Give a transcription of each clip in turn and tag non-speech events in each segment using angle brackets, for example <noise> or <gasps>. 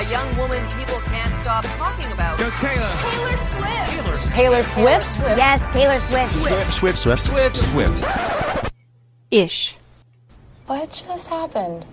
A young woman people can't stop talking about. Go Taylor. Taylor Swift. Taylor Swift? Yes, Taylor Swift. Swift. Swift, Swift, Swift, Swift. Ish. What just happened?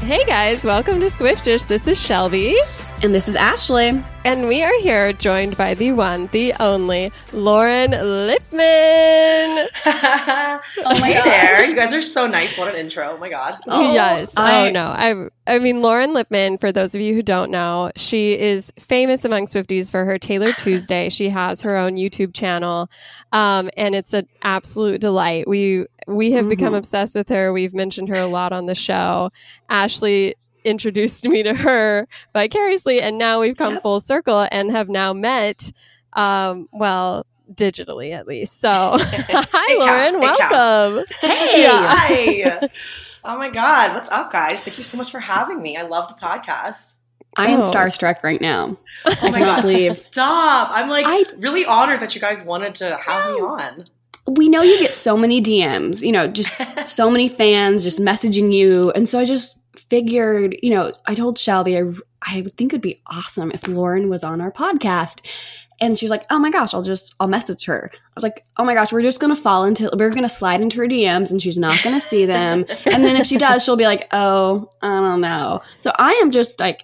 Hey guys, welcome to Swiftish. This is Shelby. And this is Ashley. And we are here joined by the one, the only, Lauren Lipman. <laughs> oh my hey there. You guys are so nice. What an intro. Oh my God. Oh, yes. I- oh, no. I, I mean, Lauren Lipman, for those of you who don't know, she is famous among Swifties for her Taylor <laughs> Tuesday. she has her own YouTube channel. Um, and it's an absolute delight. We, we have become obsessed with her. We've mentioned her a lot on the show. Ashley introduced me to her vicariously, and now we've come full circle and have now met. Um, well, digitally at least. So, <laughs> <laughs> hi, It Lauren. counts. Welcome. Hey. Yeah. Hi. <laughs> Oh my God. What's up, guys? Thank you so much for having me. I love the podcast. I am Oh. starstruck right now. Oh I my cannot God. believe. Stop. I'm like I- really honored that you guys wanted to have me on. We know you get so many DMs, you know, just so many fans just messaging you. And so I just figured, you know, I told Shelby, I, I would think it would be awesome if Lauren was on our podcast. And she was like, oh my gosh, I'll just, I'll message her. I was like, oh my gosh, we're just going to fall into, we're going to slide into her DMs and she's not going to see them. <laughs> and then if she does, she'll be like, oh, I don't know. So I am just like,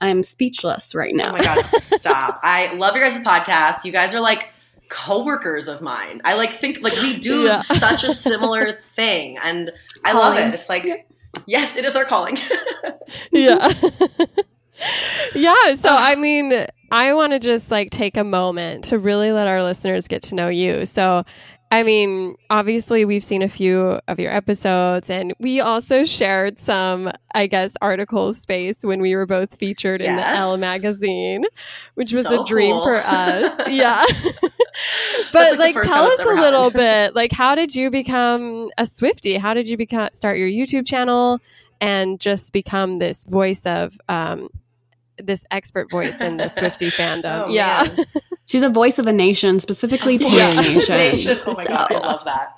I'm speechless right now. Oh my God. Stop. I love your guys' podcast. You guys are like coworkers of mine. I like think like we do Yeah. such a similar <laughs> thing. And I love it. It's like, yes, it is our calling. <laughs> yeah. <laughs> yeah. So, uh. I mean, I want to just like take a moment to really let our listeners get to know you. So, I mean, obviously, we've seen a few of your episodes, and we also shared some, I guess, article space when we were both featured in the Yes. Elle magazine, which was So a dream cool. for us. <laughs> yeah. <laughs> but the like, tell us a little <laughs> bit. Like, how did you become a Swifty? How did you become start your YouTube channel and just become this voice of um, this expert voice in the Swifty <laughs> fandom? Oh, yeah. man. <laughs> She's a voice of a nation, specifically Taylor Yes. <laughs> Nation. Nation. Oh my god, I So- love that.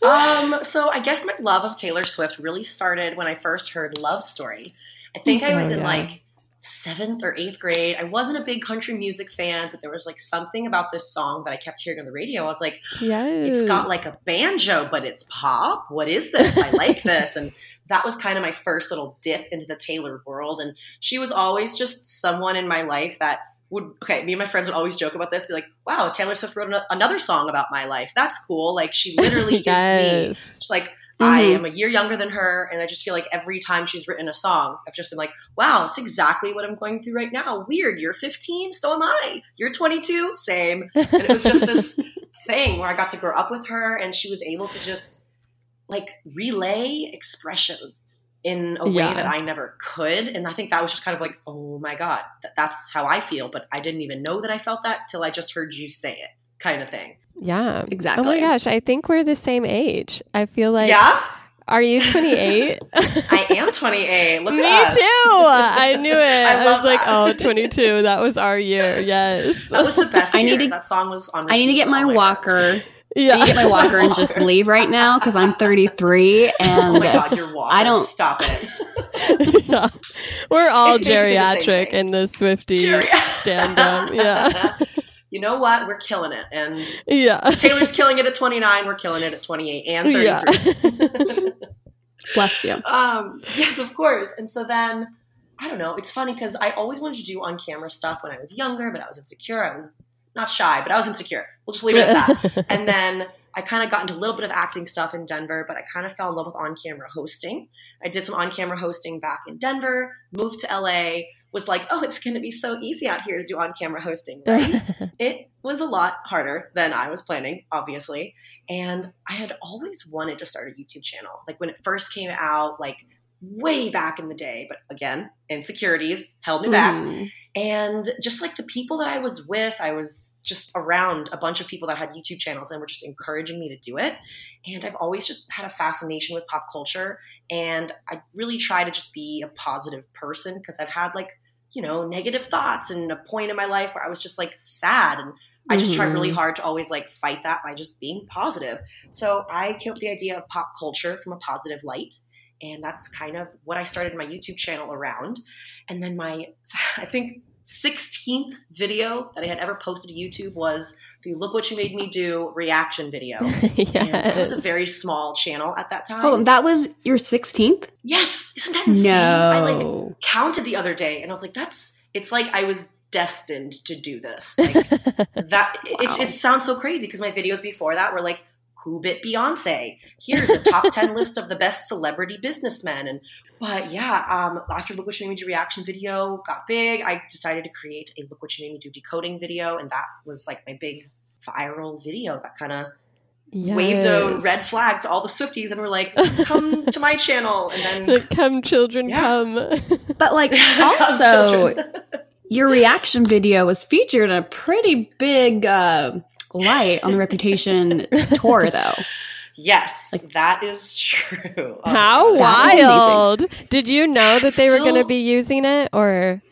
Um, so I guess my love of Taylor Swift really started when I first heard Love Story. I think I was Oh, in yeah. like seventh or eighth grade. I wasn't a big country music fan, but there was like something about this song that I kept hearing on the radio. I was like, Yes. it's got like a banjo, but it's pop. What is this? I like this. And that was kind of my first little dip into the Taylor world. And she was always just someone in my life that would, okay, me and my friends would always joke about this, be like, wow, Taylor Swift wrote another song about my life. That's cool. Like she <laughs> literally gives me, she's like, I Mhm. am a year younger than her. And I just feel like every time she's written a song, I've just been like, wow, it's exactly what I'm going through right now. Weird. You're 15. So am I. You're 22. Same. And it was just this <laughs> thing where I got to grow up with her and she was able to just like relay expression in a way Yeah. that I never could. And I think that was just kind of like, oh my God, that, that's how I feel. But I didn't even know that I felt that till I just heard you say it kind of thing. Yeah. Exactly. Oh my gosh. I think we're the same age. I feel like. yeah, Are you 28? <laughs> I am 28. Look Me at us. Me too. I knew it. <laughs> I, love was like, that. oh, 22. That was our year. <laughs> Yes. That was the best. I need to- that song was on. I need to get for my oh walker. friends. I yeah. need to get my walker and just <laughs> leave right now because I'm 33 and Oh my god, your walker! I don't- stop it. <laughs> yeah. We're all It's basically the same geriatric in the Swifty Geri- <laughs> stand-up. Yeah. You know what? We're killing it, and Yeah. Taylor's killing it at 29. We're killing it at 28 and 33. Yeah. bless you. um, yes, of course. And so then, I don't know. It's funny because I always wanted to do on-camera stuff when I was younger, but I was insecure. I was not shy, but I was insecure. We'll just leave it at that. <laughs> and then I kind of got into a little bit of acting stuff in Denver, but I kind of fell in love with on camera hosting. I did some on camera hosting back in Denver, moved to LA, was like, oh, it's going to be so easy out here to do on camera hosting, right? <laughs> it was a lot harder than I was planning, obviously. And I had always wanted to start a YouTube channel. Like when it first came out, like way back in the day, but again, insecurities held me back. Mhm. And just like the people that I was with, I was just around a bunch of people that had YouTube channels and were just encouraging me to do it. And I've always just had a fascination with pop culture. And I really try to just be a positive person because I've had like, you know, negative thoughts and a point in my life where I was just like sad. And I just tried really Mhm. hard to always like fight that by just being positive. So I came up with the idea of pop culture from a positive light. And that's kind of what I started my YouTube channel around. And then my, <laughs> I think 16th video that I had ever posted to YouTube was the Look What You Made Me Do reaction video. <laughs> And it was a very small channel at that time. Hold on, that was your 16th? yes, isn't that insane? No. I like counted the other day and I was like, that's, it's like I was destined to do this. Like, <laughs> that Wow. it sounds so crazy because my videos before that were like who bit beyonce? Here's a top <laughs> 10 list of the best celebrity businessmen. And but yeah um, after look what you made me do reaction video got big i decided to create a look what you made me do decoding video. And that was like my big viral video that kind of waved a red flag to all the swifties and were like <laughs> come to my channel. And then come, children, Yeah. come. <laughs> But like also your reaction video was featured in a pretty big uh, light on the Reputation tour, though. yes that is true Oh How God. That was wild! Did you know that they were going to be using it, or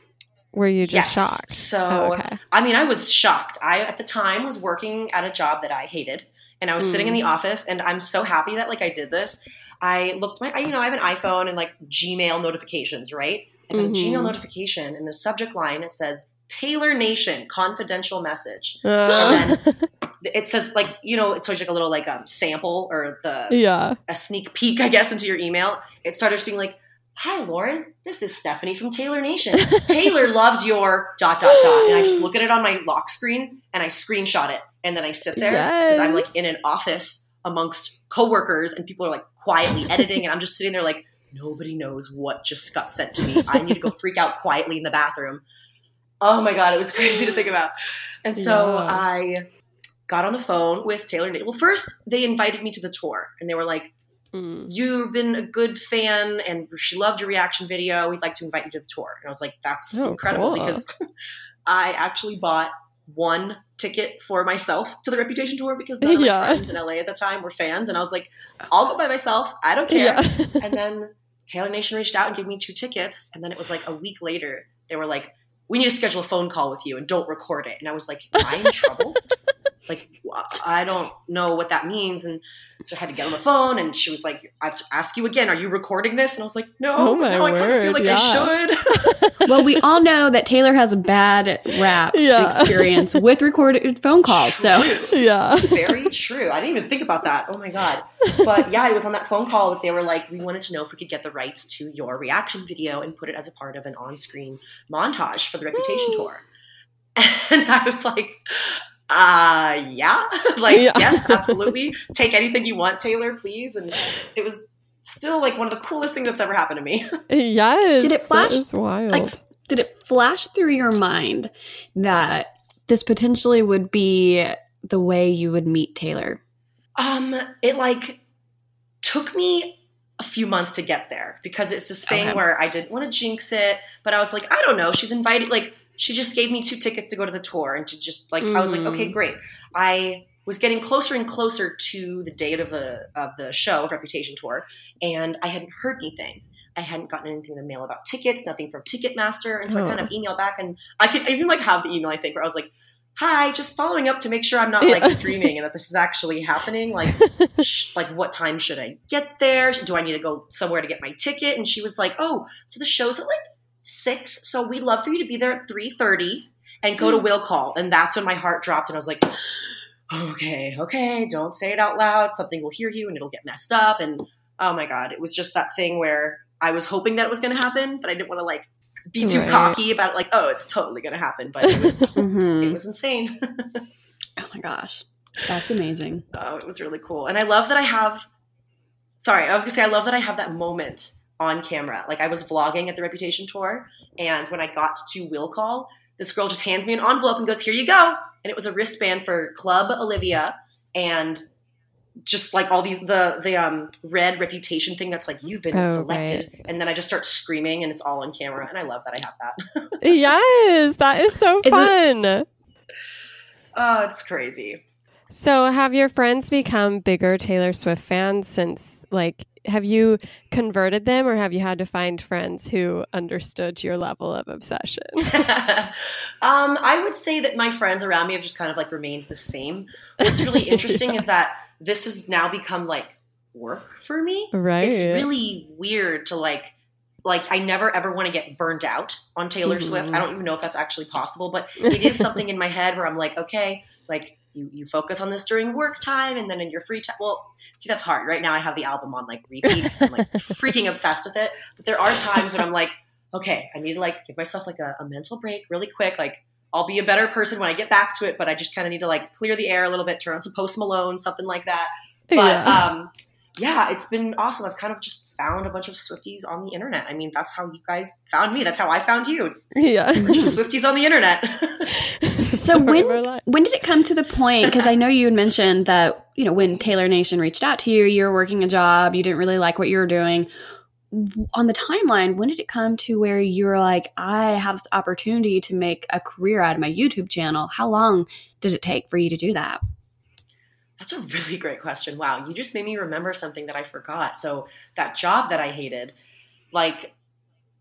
were you just Yes. shocked? So Oh, okay. I mean, I was shocked. I at the time was working at a job that I hated, and I was sitting in Mm. the office, and I'm so happy that like I did this. I looked my, I, you know, I have an iPhone and like Gmail notifications, right? And then Mhm. Gmail notification in the subject line it says Taylor Nation confidential message. Uh, <laughs> It says like you know it's always like a little like um, sample or the yeah. a sneak peek, I guess, into your email, it started just being like, Hi, Lauren. This is Stephanie from Taylor Nation. <laughs> Taylor loved your dot, dot, dot. And I just <gasps> look at it on my lock screen and I screenshot it. And then I sit there because I'm like in an office amongst coworkers and people are like quietly editing. And I'm just sitting there like, nobody knows what just got sent to me. I need to go <laughs> freak out quietly in the bathroom. Oh my God, it was <laughs> crazy to think about. And so Yeah. I got on the phone with Taylor. Nation. Well, first they invited me to the tour and they were like, Mm. you've been a good fan and she loved your reaction video. We'd like to invite you to the tour. And I was like, that's Oh, incredible cool. because I actually bought one ticket for myself to the Reputation tour because none of my <laughs> Yeah. friends in LA at the time were fans. And I was like, I'll go by myself. I don't care. Yeah. and then Taylor Nation reached out and gave me two tickets. And then it was like a week later, they were like, we need to schedule a phone call with you and don't record it. And I was like, am I in trouble? <laughs> like, I don't know what that means. And so I had to get on the phone and she was like, I have to ask you again, are you recording this? And I was like, no, Oh but my now I kind of feel word, like I should. <laughs> Well, we all know that Taylor has a bad rap <laughs> Yeah. experience with recorded phone calls. So True. yeah. Very true. I didn't even think about that. Oh my god. But yeah, it was on that phone call that they were like, we wanted to know if we could get the rights to your reaction video and put it as a part of an on-screen montage for the Reputation Ooh. tour. <laughs> And I was like, uh yeah. <laughs> like, Yeah. yes, <laughs> absolutely. Take anything you want, Taylor, please. And it was still like one of the coolest things that's ever happened to me. <laughs> Yes. Did it flash, wild. like, did it flash through your mind that this potentially would be the way you would meet Taylor? Um, it like took me a few months to get there because it's this thing Okay. where I didn't want to jinx it, but I was like, I don't know. She's invited, like, she just gave me two tickets to go to the tour and to just like, I was like, Mm. okay, great. I was getting closer and closer to the date of the of the show of Reputation Tour, and I hadn't heard anything. I hadn't gotten anything in the mail about tickets, nothing from Ticketmaster, and so I Oh. kind of emailed back, and I could even like have the email I think where I was like, "Hi, just following up to make sure I'm not like <laughs> dreaming and that this is actually happening. Like, <laughs> sh- like what time should I get there? Do I need to go somewhere to get my ticket?" And she was like, "Oh, so the show's at like six, so we'd love for you to be there at three thirty and go to will call." And that's when my heart dropped, and I was like. Okay, okay, don't say it out loud. Something will hear you and it'll get messed up. And oh my God, it was just that thing where I was hoping that it was going to happen, but I didn't want to like be too Right. cocky about it, like, oh, it's totally going to happen. But it was, <laughs> it Mm-hmm. was insane. <laughs> Oh my gosh. That's amazing. Oh, it was really cool. And I love that I have, sorry, I was going to say, I love that I have that moment on camera. Like I was vlogging at the Reputation Tour, and when I got to Will Call, this girl just hands me an envelope and goes, Here you go. And it was a wristband for Club Olivia and just like all these the the um red reputation thing that's like you've been Oh, selected and then i just start screaming and it's all on camera and i love that i have that <laughs> yes, that is so Is it- fun. oh it's crazy So, have your friends become bigger Taylor Swift fans since, like, have you converted them or have you had to find friends who understood your level of obsession? <laughs> um, I would say that my friends around me have just kind of like remained the same. What's really <laughs> interesting is that this has now become like work for me. Right. It's really weird to like like I never ever want to get burned out on Taylor Mhm. Swift. I don't even know if that's actually possible, but it is <laughs> something in my head where I'm like, okay, like you you focus on this during work time and then in your free time. Well, see that's hard. Right now I have the album on like repeat. I'm like <laughs> freaking obsessed with it. But there are times when I'm like, okay, I need to like give myself like a, a mental break really quick. Like I'll be a better person when I get back to it, but I just kind of need to like clear the air a little bit, turn on some Post Malone, something like that. But yeah. um, yeah, it's been awesome. I've kind of just found a bunch of Swifties on the internet. I mean, that's how you guys found me. That's how I found you. It's yeah. just Swifties on the internet. <laughs> So when of our life. when did it come to the point? Because I know you had mentioned that you know when Taylor Nation reached out to you, you were working a job, you didn't really like what you were doing. On the timeline, when did it come to where you were like, I have this opportunity to make a career out of my YouTube channel? How long did it take for you to do that? That's a really <laughs> great question. Wow, you just made me remember something that I forgot. So that job that I hated, like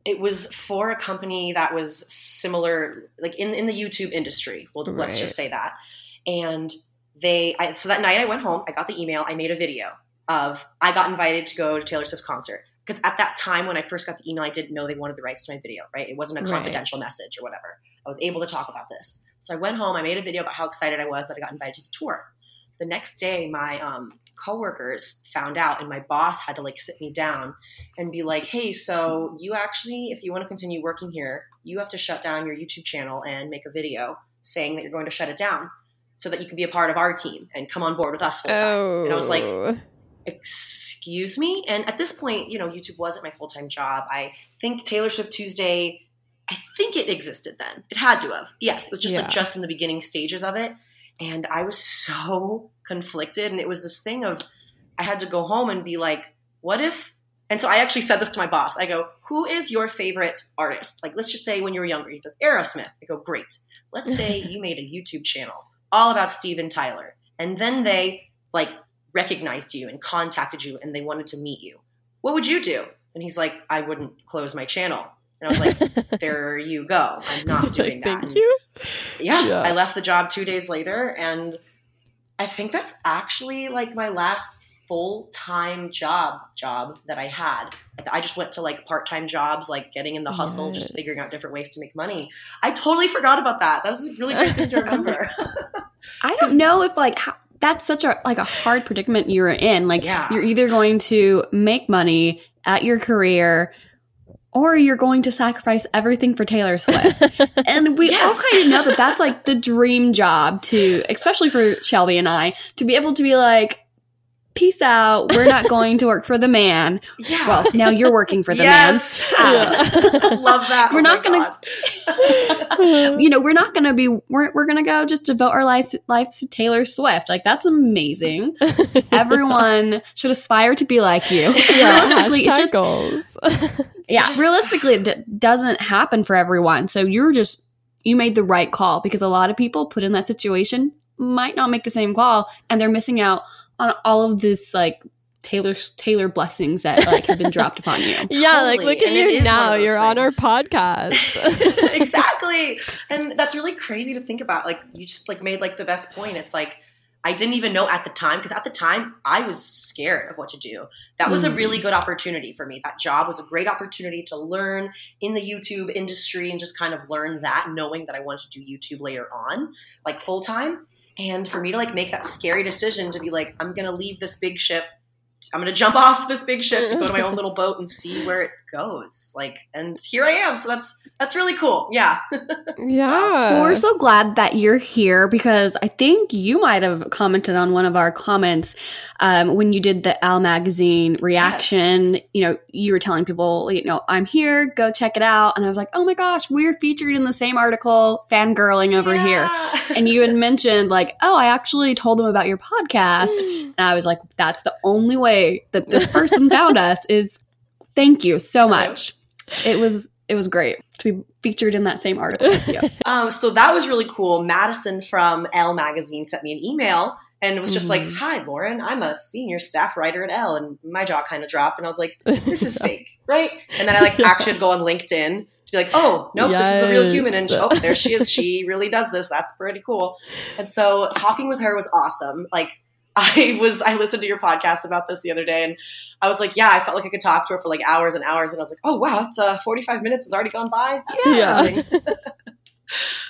it was for a company that was similar, like in in the YouTube industry. Well, let's just say that. And they, I, so that night I went home. I got the email. I made a video of I got invited to go to Taylor Swift's concert because at that time when I first got the email, I didn't know they wanted the rights to my video. Right, it wasn't a Right. confidential message or whatever. I was able to talk about this. So I went home. I made a video about how excited I was that I got invited to the tour the next day my um, coworkers found out and my boss had to like sit me down and be like hey so you actually if you want to continue working here you have to shut down your youtube channel and make a video saying that you're going to shut it down so that you can be a part of our team and come on board with us full time Oh. and i was like excuse me? And at this point you know youtube wasn't my full-time job. I think taylor swift tuesday i think it existed then. It had to have. Yes it was just Yeah. like just in the beginning stages of it and i was so conflicted and it was this thing of i had to go home and be like what if and so i actually said this to my boss. I go who is your favorite artist? Like let's just say when you were younger he goes aerosmith. I go great. Let's say <laughs> you made a youtube channel all about steven tyler and then they like recognized you and contacted you and they wanted to meet you. What would you do? And he's like i wouldn't close my channel and i was like <laughs> there you go i'm not doing Like, that Thank And you. yeah, Yeah. I left the job two days later, and I think that's actually like my last full time job job that I had. I just went to like part time jobs, like getting in the hustle, just figuring out different ways to make money. I totally forgot about that. That was a really good thing to <laughs> remember. I don't <laughs> know if like how, that's such a like a hard predicament you're in. Like Yeah. you're either going to make money at your career or you're going to sacrifice everything for Taylor Swift. <laughs> and we Yes. all kind of know that that's like the dream job to especially for Shelby and I to be able to be like peace out. We're not going to work for the man. <laughs> yeah. Well, now you're working for the yes. man. Ah. <laughs> Love that. We're Oh not gonna- <laughs> you know, we're not going to be we're we're going to go just devote our lives lives to Taylor Swift. Like that's amazing. Everyone should aspire to be like you. yeah, Realistically, it just goals. yeah, just- realistically, it d- doesn't happen for everyone. So you're just you made the right call because a lot of people put in that situation might not make the same call, and they're missing out on all of this like Taylor Taylor blessings that like have been dropped upon you. <laughs> yeah, like look at And you now. You're on our podcast. <laughs> <laughs> exactly. And that's really crazy to think about. Like you just like made like the best point. It's like I didn't even know at the time because at the time I was scared of what to do. That was a Mm. really good opportunity for me. That job was a great opportunity to learn in the YouTube industry and just kind of learn that knowing that I wanted to do YouTube later on, like full time. And for me to like make that scary decision to be like I'm going to leave this big ship I'm gonna jump off this big ship to go to my own <laughs> little boat and see where it goes. Like, and here I am. So that's that's really cool. Yeah. <laughs> yeah. Well, we're so glad that you're here because I think you might have commented on one of our comments um, when you did the Elle Magazine reaction. Yes. You know, you were telling people, you know, I'm here, go check it out. And I was like, oh my gosh, we're featured in the same article, fangirling over here. And you had <laughs> mentioned, like, oh, I actually told them about your podcast. <gasps> And I was like, that's the only way that this person found us is thank you so much. It was it was great to be featured in that same article. <laughs> Um, so that was really cool. Madison from Elle magazine sent me an email and it was just like, Mhm. "Hi, Lauren. I'm a senior staff writer at Elle," and my jaw kind of dropped, and I was like, "This is <laughs> fake, right?" And then I like <laughs> Yeah. actually had to go on LinkedIn to be like, "Oh, nope, this is a real human," and oh, there she is. She really does this. That's pretty cool. And so talking with her was awesome. Like I was I listened to your podcast about this the other day, and I was like, yeah, I felt like I could talk to her for like hours and hours, and I was like, oh wow, it's uh, forty five minutes has already gone by. That's Yeah.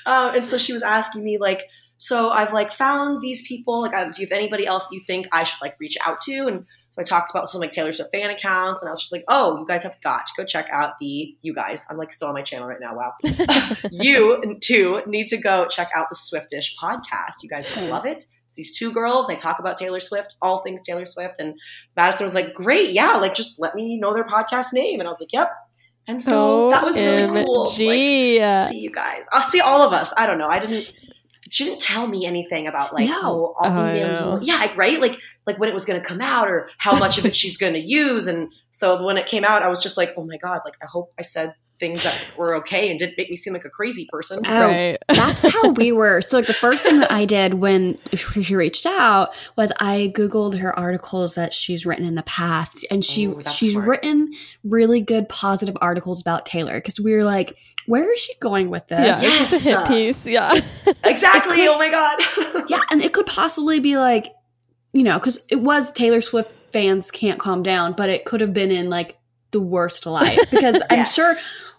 um, <laughs> <laughs> and so she was asking me like, so I've like found these people. Like, uh, do you have anybody else you think I should like reach out to? And so I talked about some like Taylor Swift fan accounts, and I was just like, oh, you guys have got to go check out the you guys. I'm like still on my channel right now. Wow, <laughs> you too need to go check out the Swiftish podcast. You guys would love it. It's these two girls. They talk about Taylor Swift, all things Taylor Swift. And Madison was like, great, yeah, like just let me know their podcast name. And I was like, yep. And so oh, that was really cool. to, like, OMG. see you guys. I'll see all of us. I don't know. I didn't. She didn't tell me anything about like, No. oh, I'll Oh, I email know. you. Yeah, like, right. Like, like when it was going to come out or how much of it <laughs> she's going to use. And so when it came out, I was just like, oh my god. Like, I hope I said things that were okay and didn't make me seem like a crazy person. Oh, Right. That's how <laughs> we were. So, like, the first thing that I did when she reached out was I googled her articles that she's written in the past, and she Ooh, she's smart. written really good positive articles about Taylor because we were like, where is she going with this? Yeah, Yes. it's a hit piece. Yeah. <laughs> exactly. Could- oh my god. <laughs> Yeah, and it could possibly be like, you know, because it was Taylor Swift fans can't calm down, but it could have been in like the worst light because I'm Yes. sure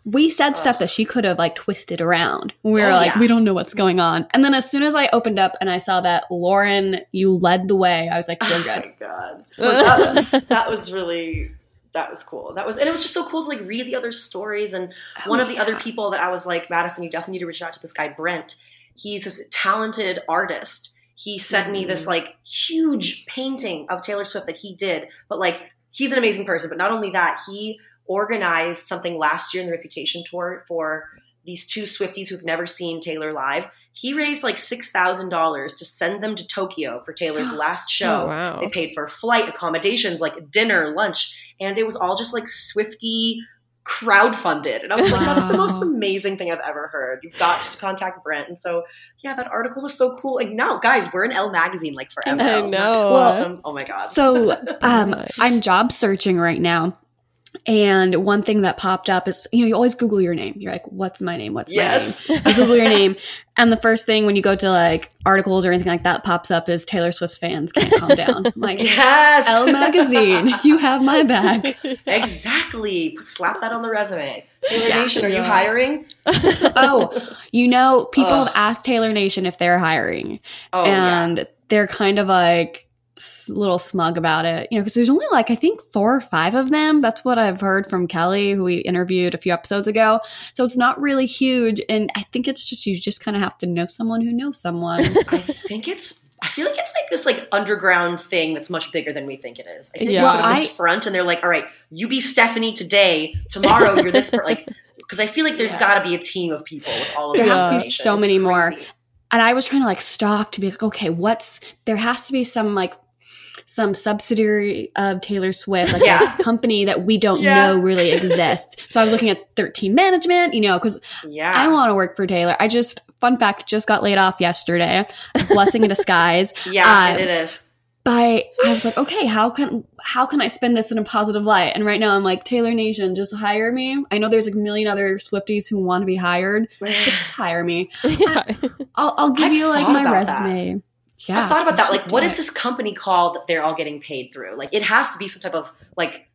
we said stuff that she could have like twisted around. We were Oh, like, yeah. we don't know what's going on. And then as soon as I opened up and I saw that Lauren, you led the way, I was like, we're Oh good. my god, that <laughs> was that was really that was cool. That was and it was just so cool to like read the other stories. And oh, one of the other people that I was like, Madison, you definitely need to reach out to this guy Brent. He's this talented artist. He sent me this mm-hmm. like huge painting of Taylor Swift that he did, but like he's an amazing person. But not only that, he organized something last year in the Reputation tour for these two Swifties who've never seen Taylor live. He raised like six thousand dollars to send them to Tokyo for Taylor's <gasps> last show. Oh, wow. They paid for flight, accommodations, like dinner, lunch, and it was all just like Swifty crowdfunded. And I was like, that's the most amazing thing I've ever heard. You've got to contact Brent. And so, yeah, that article was so cool. Like, no, guys, we're in Elle magazine like forever. I. Know. awesome. Oh my god. So <laughs> um, I'm job searching right now. And one thing that popped up is, you know, you always Google your name. You're like, what's my name? What's yes. my name? You Google your <laughs> name. And the first thing when you go to like articles or anything like that pops up is Taylor Swift's fans can't calm down. I'm <laughs> like, Yes. Elle magazine, you have my back. <laughs> exactly. Slap that on the resume. Taylor Yeah. Nation, are you hiring? Oh, you know, people Ugh. have asked Taylor Nation if they're hiring, Oh, yeah. and they're kind of like s- little smug about it, you know, because there's only like I think four or five of them. That's what I've heard from Kelly, who we interviewed a few episodes ago. So it's not really huge, and I think it's just you just kind of have to know someone who knows someone. <laughs> I think it's. I feel like it's like this like underground thing that's much bigger than we think it is. I think Yeah. they put Well, this I- front and they're like, "All right, you be Stephanie today. Tomorrow you're this." Per-. Like, <laughs> because I feel like there's Yeah. got to be a team of people with all of There has to be so It's many more. and I was trying to like stalk to be like, okay, what's there has to be some like some subsidiary of Taylor Swift, like Yeah. this company that we don't Yeah. know really exists. So I was looking at 13 management, you know, because Yeah, I want to work for Taylor. I just fun fact just got laid off yesterday. Blessing in disguise. <laughs> yeah, um, it is. But I was like, okay, how can how can I spin this in a positive light? And right now I'm like, Taylor Nation, just hire me. I know there's a million other Swifties who want to be hired, but just <laughs> hire me. <laughs> yeah. I'll, I'll give I've you like my resume. that. Yeah, I've thought about that. Like, what is this company called that they're all getting paid through? Like, it has to be some type of like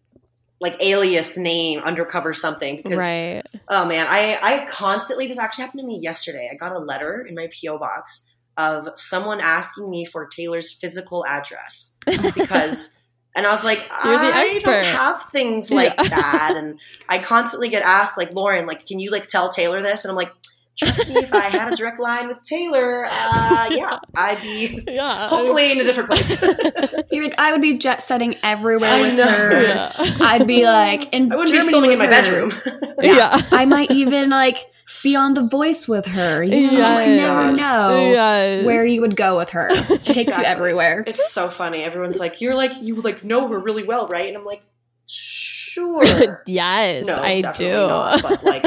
like alias name, undercover something. Because Right. Oh man, I I constantly this actually happened to me yesterday. I got a letter in my PO box of someone asking me for Taylor's physical address <laughs> because and I was like, I expert. don't have things like Yeah. that, and I constantly get asked like, Lauren, like, can you like tell Taylor this? And I'm like, trust me, if I had a direct line with Taylor, uh, yeah, I'd be <laughs> Yeah. hopefully in a different place. <laughs> You're like, I would be jet setting everywhere I with know. her. Yeah. I'd be like in I wouldn't Germany be filming in my her. bedroom. <laughs> Yeah. I might even like be on The Voice with her. You know, you just never know Yes. where you would go with her. She takes you everywhere. It's so funny. Everyone's like, "You're like you like know her really well, right?" And I'm like, "Sure." yes, no, I do. Not, but like,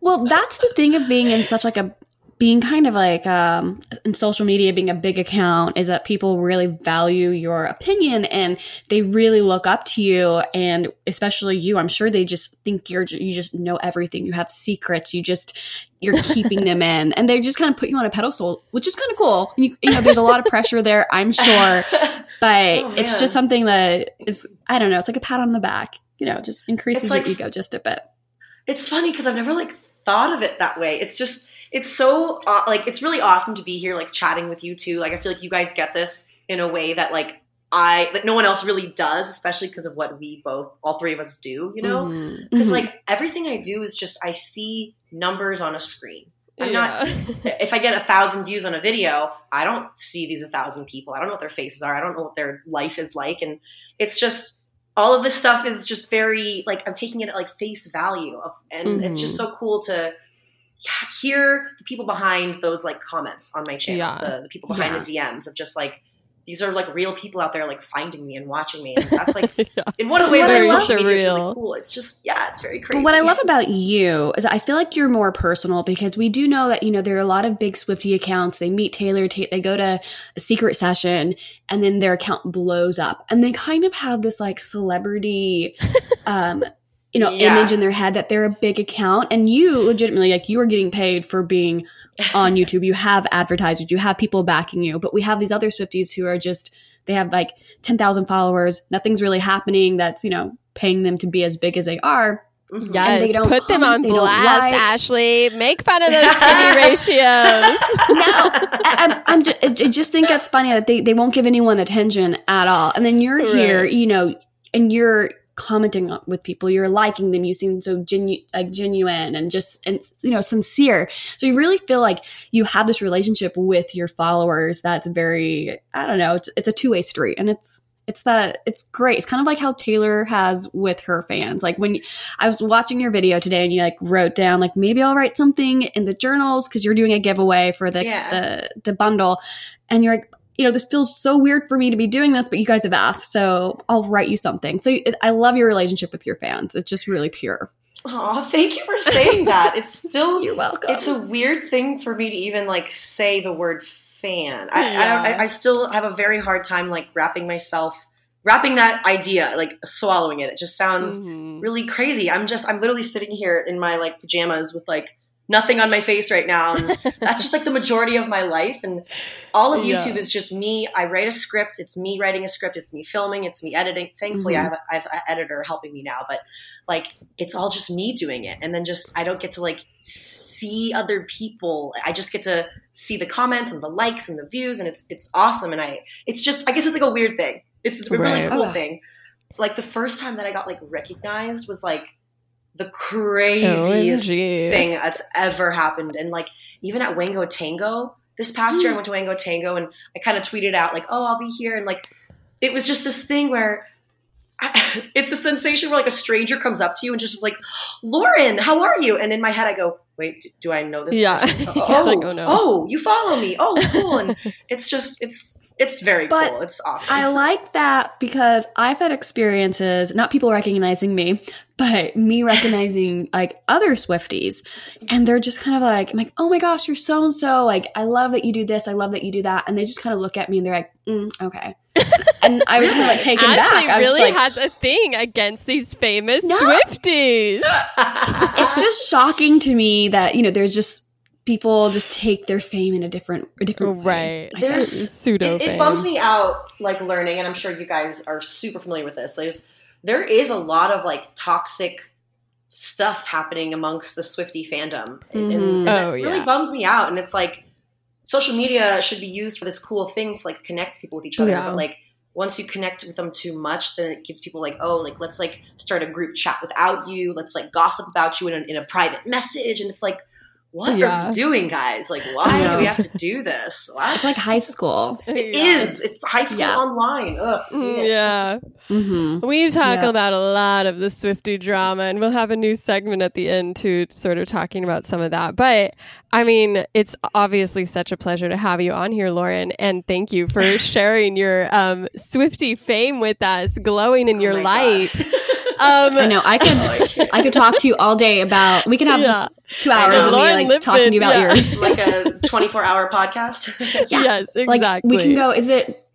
Well, that's the thing of being in such like a being kind of like um, in social media being a big account is that people really value your opinion and they really look up to you and especially you i'm sure they just think you're you just know everything. You have secrets. You just you're keeping them in and they just kind of put you on a pedestal which is kind of cool. You, you know there's a lot of pressure there i'm sure. But Oh, it's just something that is i don't know it's like a pat on the back you know just increases like- your ego just a bit. It's funny because I've never like thought of it that way. It's just it's so uh, like it's really awesome to be here like chatting with you too. Like I feel like you guys get this in a way that like I that no one else really does, especially because of what we both all three of us do. You know, because Mhm. like everything I do is just I see numbers on a screen. I'm Yeah. <laughs> not. If I get a thousand views on a video, I don't see these a thousand people. I don't know what their faces are. I don't know what their life is like, and it's just all of this stuff is just very like I'm taking it at like face value, of, and it's just mm-hmm. so cool to hear the people behind those like comments on my channel, Yeah. the, the people behind Yeah. the DMs of just like. These are like real people out there, like finding me and watching me, and that's like <laughs> Yeah. in one of the ways What I that love- social media is really Surreal. cool. It's just yeah, it's very crazy. But what I love about you is I feel like you're more personal because we do know that you know there are a lot of big Swifty accounts. They meet Taylor, ta- they go to a secret session, and then their account blows up, and they kind of have this like celebrity, <laughs> um, you know, Yeah. image in their head that they're a big account, and you legitimately like you are getting paid for being <laughs> on YouTube. You have advertisers, you have people backing you, but we have these other Swifties who are just they have like ten thousand followers. Nothing's really happening. That's you know paying them to be as big as they are. Mhm. Yes, they don't put them on blast. Ashley. Make fun of those <laughs> skinny ratios. <laughs> no, I, I'm, I'm just, I just think that's funny that they, they won't give anyone attention at all. And then you're here, you know, and you're commenting on- with people, you're liking them, you seem so genu- like genuine and just, and you know, sincere. So you really feel like you have this relationship with your followers that's very, I don't know, it's, it's a two way street and it's, it's that it's great. It's kind of like how Taylor has with her fans. Like when I was watching your video today and you like wrote down like maybe I'll write something in the journals because you're doing a giveaway for the Yeah. the the bundle, and you're like. You know, this feels so weird for me to be doing this, but you guys have asked, so I'll write you something. So it, I love your relationship with your fans. It's just really pure. Aw, thank you for saying that. It's <laughs> still You're welcome. it's a weird thing for me to even like say the word fan. I, I don't. I, I still have a very hard time like wrapping myself, wrapping that idea, like swallowing it. It just sounds Mhm. really crazy. I'm just. I'm literally sitting here in my like pajamas with like nothing on my face right now, and <laughs> that's just like the majority of my life. And all of Yeah. YouTube is just me. I write a script. It's me writing a script. It's me filming. It's me editing. Thankfully, I Mhm. have a, I have an editor helping me now, but like it's all just me doing it and then just i don't get to like see other people i just get to see the comments and the likes and the views and it's it's awesome and i it's just i guess it's like a weird thing it's a really Right. cool thing like the first time that i got like recognized was like the craziest OMG. thing that's ever happened. And like even at wango tango this past year i went to wango tango and i kind of tweeted out like oh i'll be here. And like it was just this thing where <laughs> it's a sensation where like a stranger comes up to you and just is like, Lauren, how are you? And in my head, I go, wait, do I know this? Yeah. person? <laughs> Yeah, Oh, like, oh, no. oh, you follow me. Oh, <laughs> cool. And it's just, it's, it's very But cool. It's awesome. I like that because I've had experiences, not people recognizing me, but me recognizing like other Swifties. And they're just kind of like, I'm like, oh my gosh, you're so and so. Like, I love that you do this. I love that you do that. And they just kind of look at me and they're like, mm, okay. And I was kind of like taken Ashley back. I was really like, has a thing against these famous No. Swifties. <laughs> it's just shocking to me that, you know, there's just people just take their fame in a different, a different way. Right. I There's- Pseudo it, it bums me out like learning and i'm sure you guys are super familiar with this there's there is a lot of like toxic stuff happening amongst the swifty fandom and, and that Oh, really yeah. bums me out and it's like social media should be used for this cool thing to like connect people with each other Yeah. but like once you connect with them too much then it gives people like oh like let's like start a group chat without you let's like gossip about you in a, in a private message and it's like what are Yeah. we doing guys like why do we have to do this What? It's like high school. <laughs> It Yeah. is. It's high school Yeah. online. Ugh, hate Mm, it. Yeah. Mm-hmm. We talk Yeah. about a lot of the Swifty drama, and we'll have a new segment at the end to sort of talking about some of that. But I mean, it's obviously such a pleasure to have you on here, Lauren, and thank you for <laughs> sharing your um, Swifty fame with us, glowing in Oh your light. <laughs> gosh. Um, I know. I could <laughs> I could talk to you all day about. We could have Yeah. just two hours of me Lauren like talking to you about Lipman, your. <laughs> like a <laughs> 24 hour podcast. Yeah. Yes, exactly. Like we can go. Is it?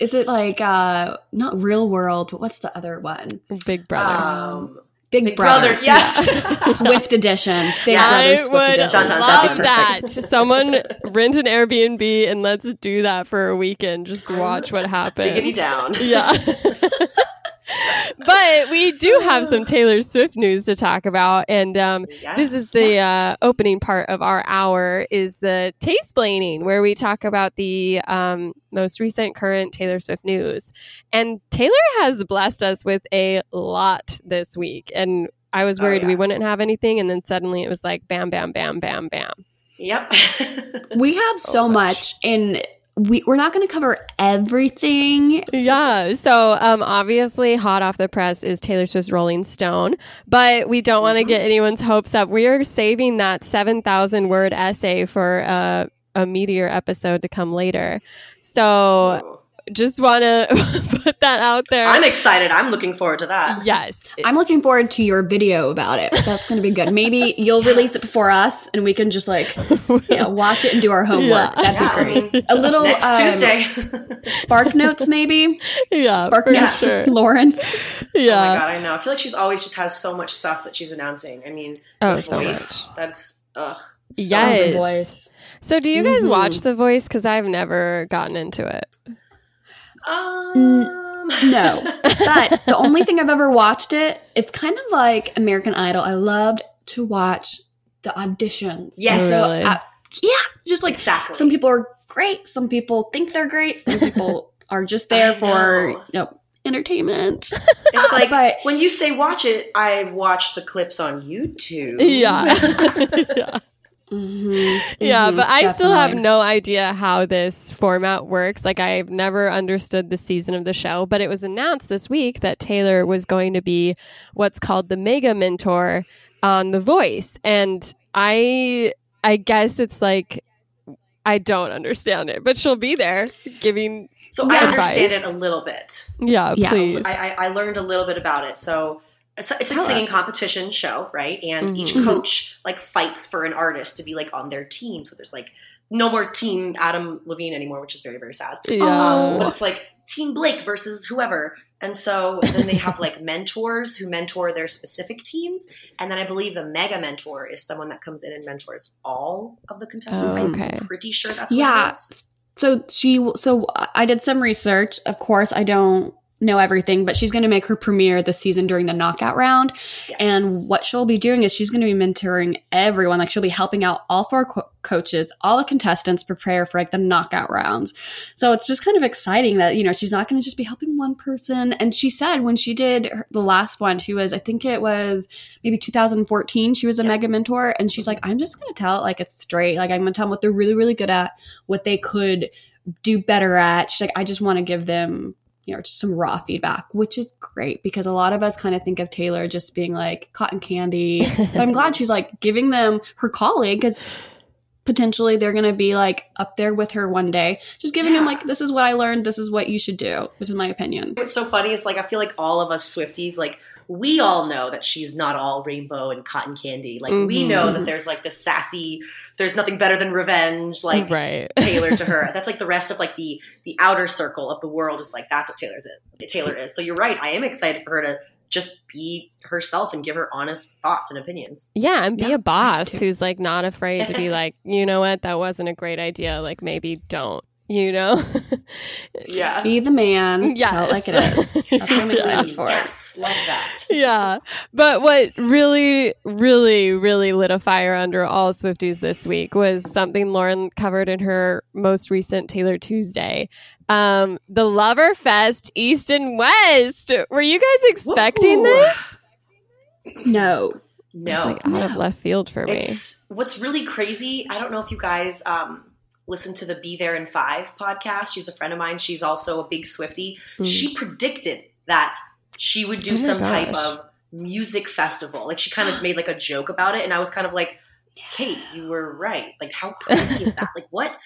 Is it like uh not real world? But what's the other one? Big Brother. Um, Big, Big Brother. Brother, yes. Swift edition. Big Yeah. Brother I Swift would edition. Love That'd that. Someone rent an Airbnb and let's do that for a weekend. Just watch what happens. Diggity down. Yeah. But we do have some <laughs> Taylor Swift news to talk about, and um, Yes. this is the uh, opening part of our hour is the taste blaining, where we talk about the um, most recent current Taylor Swift news. And Taylor has blessed us with a lot this week, and I was Oh, worried we wouldn't have anything, and then suddenly it was like bam, bam, bam, bam, bam. Yep. <laughs> We have so much, and we we're not going to cover everything. Yeah. So, um, obviously, hot off the press is Taylor Swift's Rolling Stone, but we don't want to get anyone's hopes up. We are saving that 7,000 word essay for uh, a Meteor episode to come later. So, just want to <laughs> put that out there. I'm excited. I'm looking forward to that. yes. I'm looking forward to your video about it. That's going to be good. Maybe <laughs> you'll release it before us, and we can just like yeah, watch it and do our <laughs> homework. Yeah. That'd Yeah, be great. A little Next um, Tuesday. Spark Notes, maybe yeah. Spark for Notes, sure. Lauren. Oh Yeah. my god, I know. I feel like she's always just has so much stuff that she's announcing. I mean, Oh, The so Voice, That's ugh. Yes. voice. So, do you guys Mhm. watch The Voice? Because I've never gotten into it. Um, No, <laughs> but the only thing I've ever watched it, it is kind of like American Idol. I loved to watch the auditions. Yes. So, Really? uh, yeah, just like exactly. some people are great, some people think they're great, some people <laughs> are just there I for know. you know entertainment. It's <laughs> like But- when you say watch it, I've watched the clips on YouTube. Yeah. yeah. Mhm, Yeah, mhm, but I still have no idea how this format works. Like, I've never understood the season of the show, but it was announced this week that Taylor was going to be what's called the mega mentor on The Voice. And I, I guess it's like, I don't understand it, but she'll be there giving, So Yeah. I understand it a little bit. yeah, Yes. please. I, I, I learned a little bit about it. So it's, it's a singing us. competition show, right? And each Mhm. coach like fights for an artist to be like on their team. So there's like no more team Adam Levine anymore, which is very very sad. yeah. Um, but it's like Team Blake versus whoever. And so then they have like <laughs> mentors who mentor their specific teams. And then I believe the mega mentor is someone that comes in and mentors all of the contestants. Oh, okay. I'm pretty sure that's Yeah. what it is. So she, so I did some research. Of course, I don't know everything, but she's going to make her premiere this season during the knockout round. Yes. And what she'll be doing is she's going to be mentoring everyone. Like she'll be helping out all four co- coaches, all the contestants prepare for like the knockout rounds. So it's just kind of exciting that, you know, she's not going to just be helping one person. And she said when she did her, the last one, she was, I think it was maybe 2014, she was a Yeah. mega mentor. And she's like, I'm just going to tell it like it's straight. Like I'm going to tell them what they're really, really good at, what they could do better at. She's like, I just want to give them you know, just some raw feedback, which is great because a lot of us kind of think of Taylor just being like cotton candy. But I'm glad <laughs> she's like giving them her calling because potentially they're going to be like up there with her one day, just giving them like, this is what I learned, this is what you should do, which is my opinion. What's so funny is like I feel like all of us Swifties, like we all know that she's not all rainbow and cotton candy. Like we Mhm. know that there's like this sassy, there's nothing better than revenge, like right. <laughs> Taylor to her. That's like the rest of like the the outer circle of the world is like that's what Taylor's is. Taylor is. So you're right. I am excited for her to just be herself and give her honest thoughts and opinions. Yeah, and be Yeah, a boss who's like not afraid to be <laughs> like, you know what, that wasn't a great idea. Like maybe don't, you know? Yeah. Be the man, tell it like it is. That's what I'm <laughs> excited for. Yes, love that. yeah. But what really, really, really lit a fire under all Swifties this week was something Lauren covered in her most recent Taylor Tuesday. Um, the Lover Fest East and West. Were you guys expecting Woo. this? No. No. It's like out of left field for me. It's what's really crazy. I don't know if you guys um, listen to the Be There in Five podcast. She's a friend of mine. She's also a big Swifty. Mm. She predicted that she would do Oh some type of music festival. Like she kind of <gasps> made like a joke about it, and I was kind of like, Kate, you were right. Like, how crazy is that? Like, what?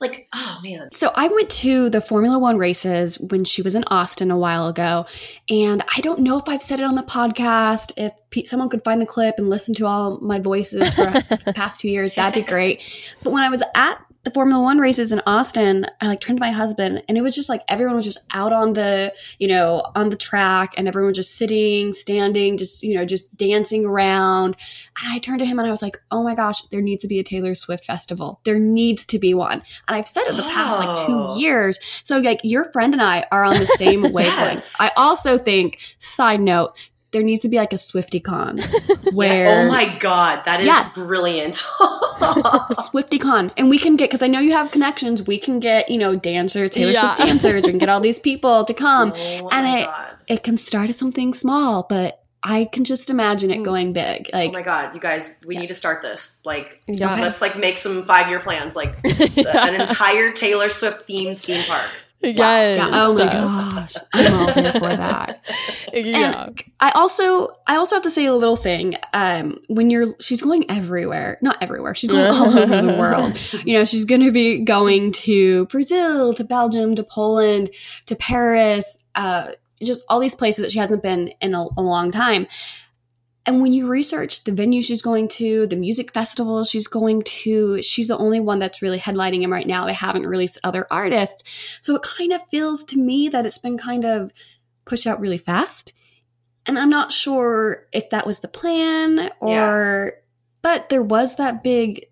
Like, oh man. So I went to the Formula One races when she was in Austin a while ago, and I don't know if I've said it on the podcast. If pe- someone could find the clip and listen to all my voices for <laughs> the past two years, that'd be great. But when I was at the Formula One races in Austin, I like turned to my husband and it was just like everyone was just out on the, you know, on the track and everyone was just sitting, standing, just, you know, just dancing around. And I turned to him and I was like, oh my gosh, there needs to be a Taylor Swift festival. There needs to be one. And I've said it the past like Oh. two years. So like your friend and I are on the same <laughs> wavelength. Yes. I also think, side note, there needs to be like a Swifty con where <laughs> Yeah. Oh my god, that is Yes. brilliant. <laughs> SwiftyCon, and we can get because I know you have connections. We can get you know dancers, Taylor Yeah. Swift dancers. We can get all these people to come. <laughs> oh and my I- god. It can start as something small, but I can just imagine it mm. going big. Oh like, Oh my god, you guys, we need to start this. Like, Yeah. let's like make some five year plans. Like Yeah. an entire Taylor Swift themed theme park. Yes. yeah, oh my So- gosh, I'm all there for that. <laughs> Yeah. I also, I also have to say a little thing. Um, when you're, she's going everywhere, not everywhere. She's going all over the <laughs> world. You know, she's going to be going to Brazil, to Belgium, to Poland, to Paris, uh, just all these places that she hasn't been in a, a long time. And when you research the venue she's going to, the music festival she's going to, she's the only one that's really headlining him right now. They haven't released other artists. So it kind of feels to me that it's been kind of pushed out really fast. And I'm not sure if that was the plan or, but there was that big,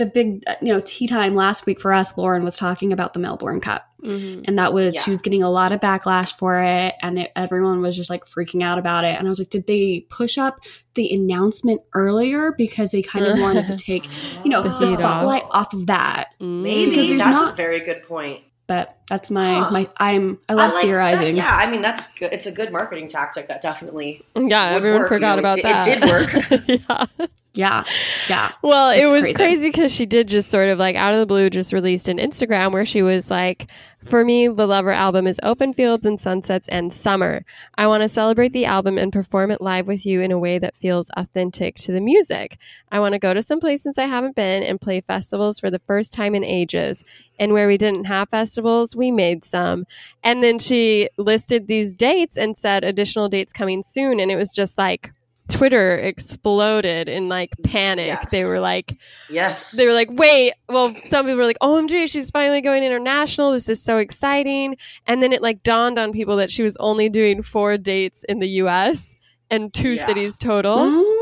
the big, uh, you know, tea time last week for us. Lauren was talking about the Melbourne Cup. Mhm. And that was, Yeah. she was getting a lot of backlash for it. And it, everyone was just like freaking out about it. And I was like, did they push up the announcement earlier because they kind of wanted to <laughs> take, you know, The the spotlight off of that? Maybe Because there's that's not- a very good point. But that's my, Huh. my, I'm, I love like theorizing. That. Yeah, I mean that's good. It's a good marketing tactic. That definitely. Yeah, would everyone work, forgot you know, about it- that. it did work. <laughs> yeah. Yeah. Yeah. Well, it was crazy. crazy because she did just sort of like out of the blue just released an Instagram where she was like, For me, the Lover album is open fields and sunsets and summer. I want to celebrate the album and perform it live with you in a way that feels authentic to the music. I want to go to some places I haven't been and play festivals for the first time in ages. And where we didn't have festivals, we made some. And then she listed these dates and said additional dates coming soon. And it was just like, Twitter exploded in like panic. Yes. They were like, Yes. they were like, wait. Well, some people were like, OMG, she's finally going international. This is so exciting. And then it like dawned on people that she was only doing four dates in the US and two Yeah. cities total Mm.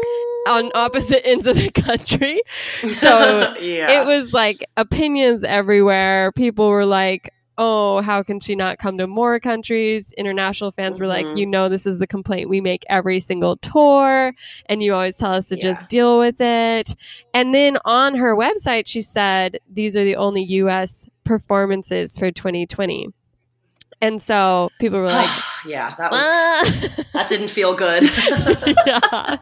on opposite ends of the <laughs> country. So <laughs> yeah. it was like opinions everywhere. People were like, oh, how can she not come to more countries? International fans were like, Mhm. you know, this is the complaint we make every single tour, and you always tell us to Yeah. just deal with it. And then on her website, she said, these are the only US performances for 2020. And so people were like, yeah, that was ah. that didn't feel good. <laughs> <laughs> yeah.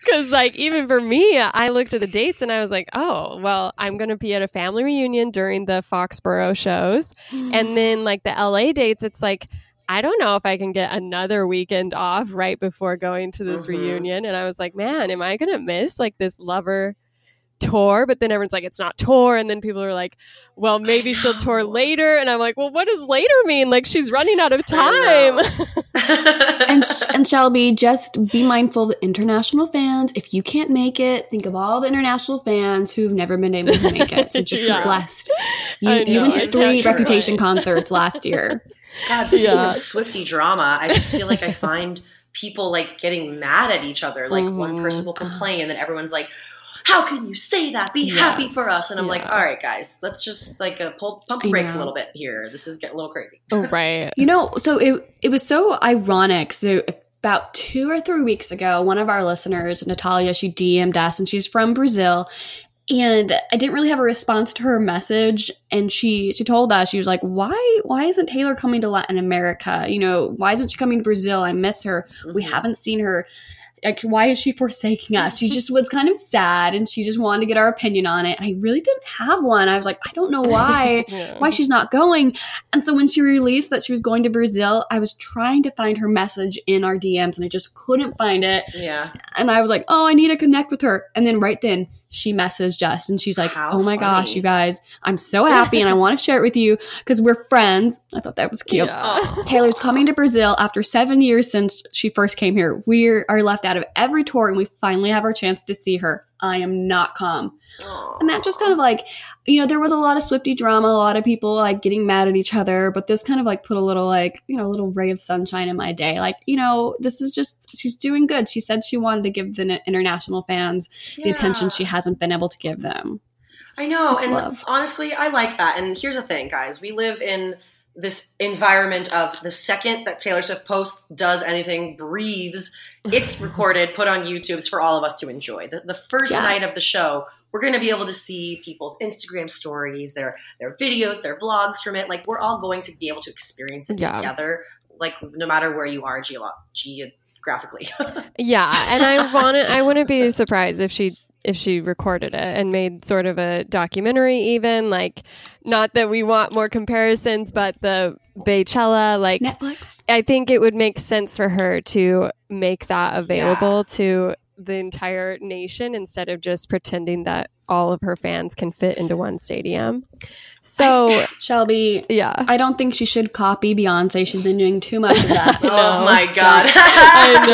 Because, like, even for me, I looked at the dates and I was like, oh, well, I'm going to be at a family reunion during the Foxborough shows. And then, like, the LA dates, it's like, I don't know if I can get another weekend off right before going to this Mhm. reunion. And I was like, man, am I going to miss, like, this lover tour? But then everyone's like, it's not tour. And then people are like, well, maybe she'll tour later. And I'm like, well, what does later mean? Like, she's running out of <laughs> time. <laughs> and, and Shelby, just be mindful of the international fans. If you can't make it, think of all the international fans who've never been able to make it. So <laughs> just Yeah. be blessed. You, I you went to three true. Reputation concerts last year. God, speaking Yeah. of Swifty drama, I just feel like I find people like getting mad at each other. Like one Mhm. person will complain, and then everyone's like, "How can you say that? Be Yes. happy for us." And I'm like, "All right, guys, let's just like uh, pull pump the brakes a little bit here. This is getting a little crazy." oh, right. <laughs> You know, so it it was so ironic. So about two or three weeks ago, one of our listeners, Natalia, she DM'd us, and she's from Brazil. And I didn't really have a response to her message, and she she told us she was like, "Why why isn't Taylor coming to Latin America? You know, why isn't she coming to Brazil? I miss her. We Mhm. haven't seen her." Like, why is she forsaking us? She just was kind of sad and she just wanted to get our opinion on it. And I really didn't have one. I was like, I don't know why, <laughs> Yeah. why she's not going. And so when she released that she was going to Brazil, I was trying to find her message in our DMs and I just couldn't find it. Yeah. And I was like, oh, I need to connect with her. And then right then she messaged us and she's like, How oh my gosh, you guys, I'm so happy and I want to share it with you because we're friends. I thought that was cute. Yeah. Taylor's coming to Brazil after seven years since she first came here. We are left out of every tour and we finally have our chance to see her. I am not calm. And that just kind of like, you know, there was a lot of Swifty drama, a lot of people like getting mad at each other, but this kind of like put a little like, you know, a little ray of sunshine in my day. Like, you know, this is just, she's doing good. She said she wanted to give the international fans the attention she hasn't been able to give them. I know, It's and love. honestly, I like that. And here's the thing, guys: we live in this environment of the second that Taylor Swift posts, does anything, breathes, it's recorded, put on YouTube it's for all of us to enjoy. The, the first Yeah. night of the show, we're going to be able to see people's Instagram stories, their their videos, their vlogs from it. Like we're all going to be able to experience it Yeah. together. Like no matter where you are geolo- geographically. <laughs> Yeah, and I want to. I wouldn't be surprised if she if she recorded it and made sort of a documentary. Even like, not that we want more comparisons, but the Beychella. Like, Netflix. I think it would make sense for her to make that available to the entire nation instead of just pretending that all of her fans can fit into one stadium. So, Shelby, yeah. I don't think she should copy Beyonce. She's been doing too much of that. <laughs> oh my god! <laughs> I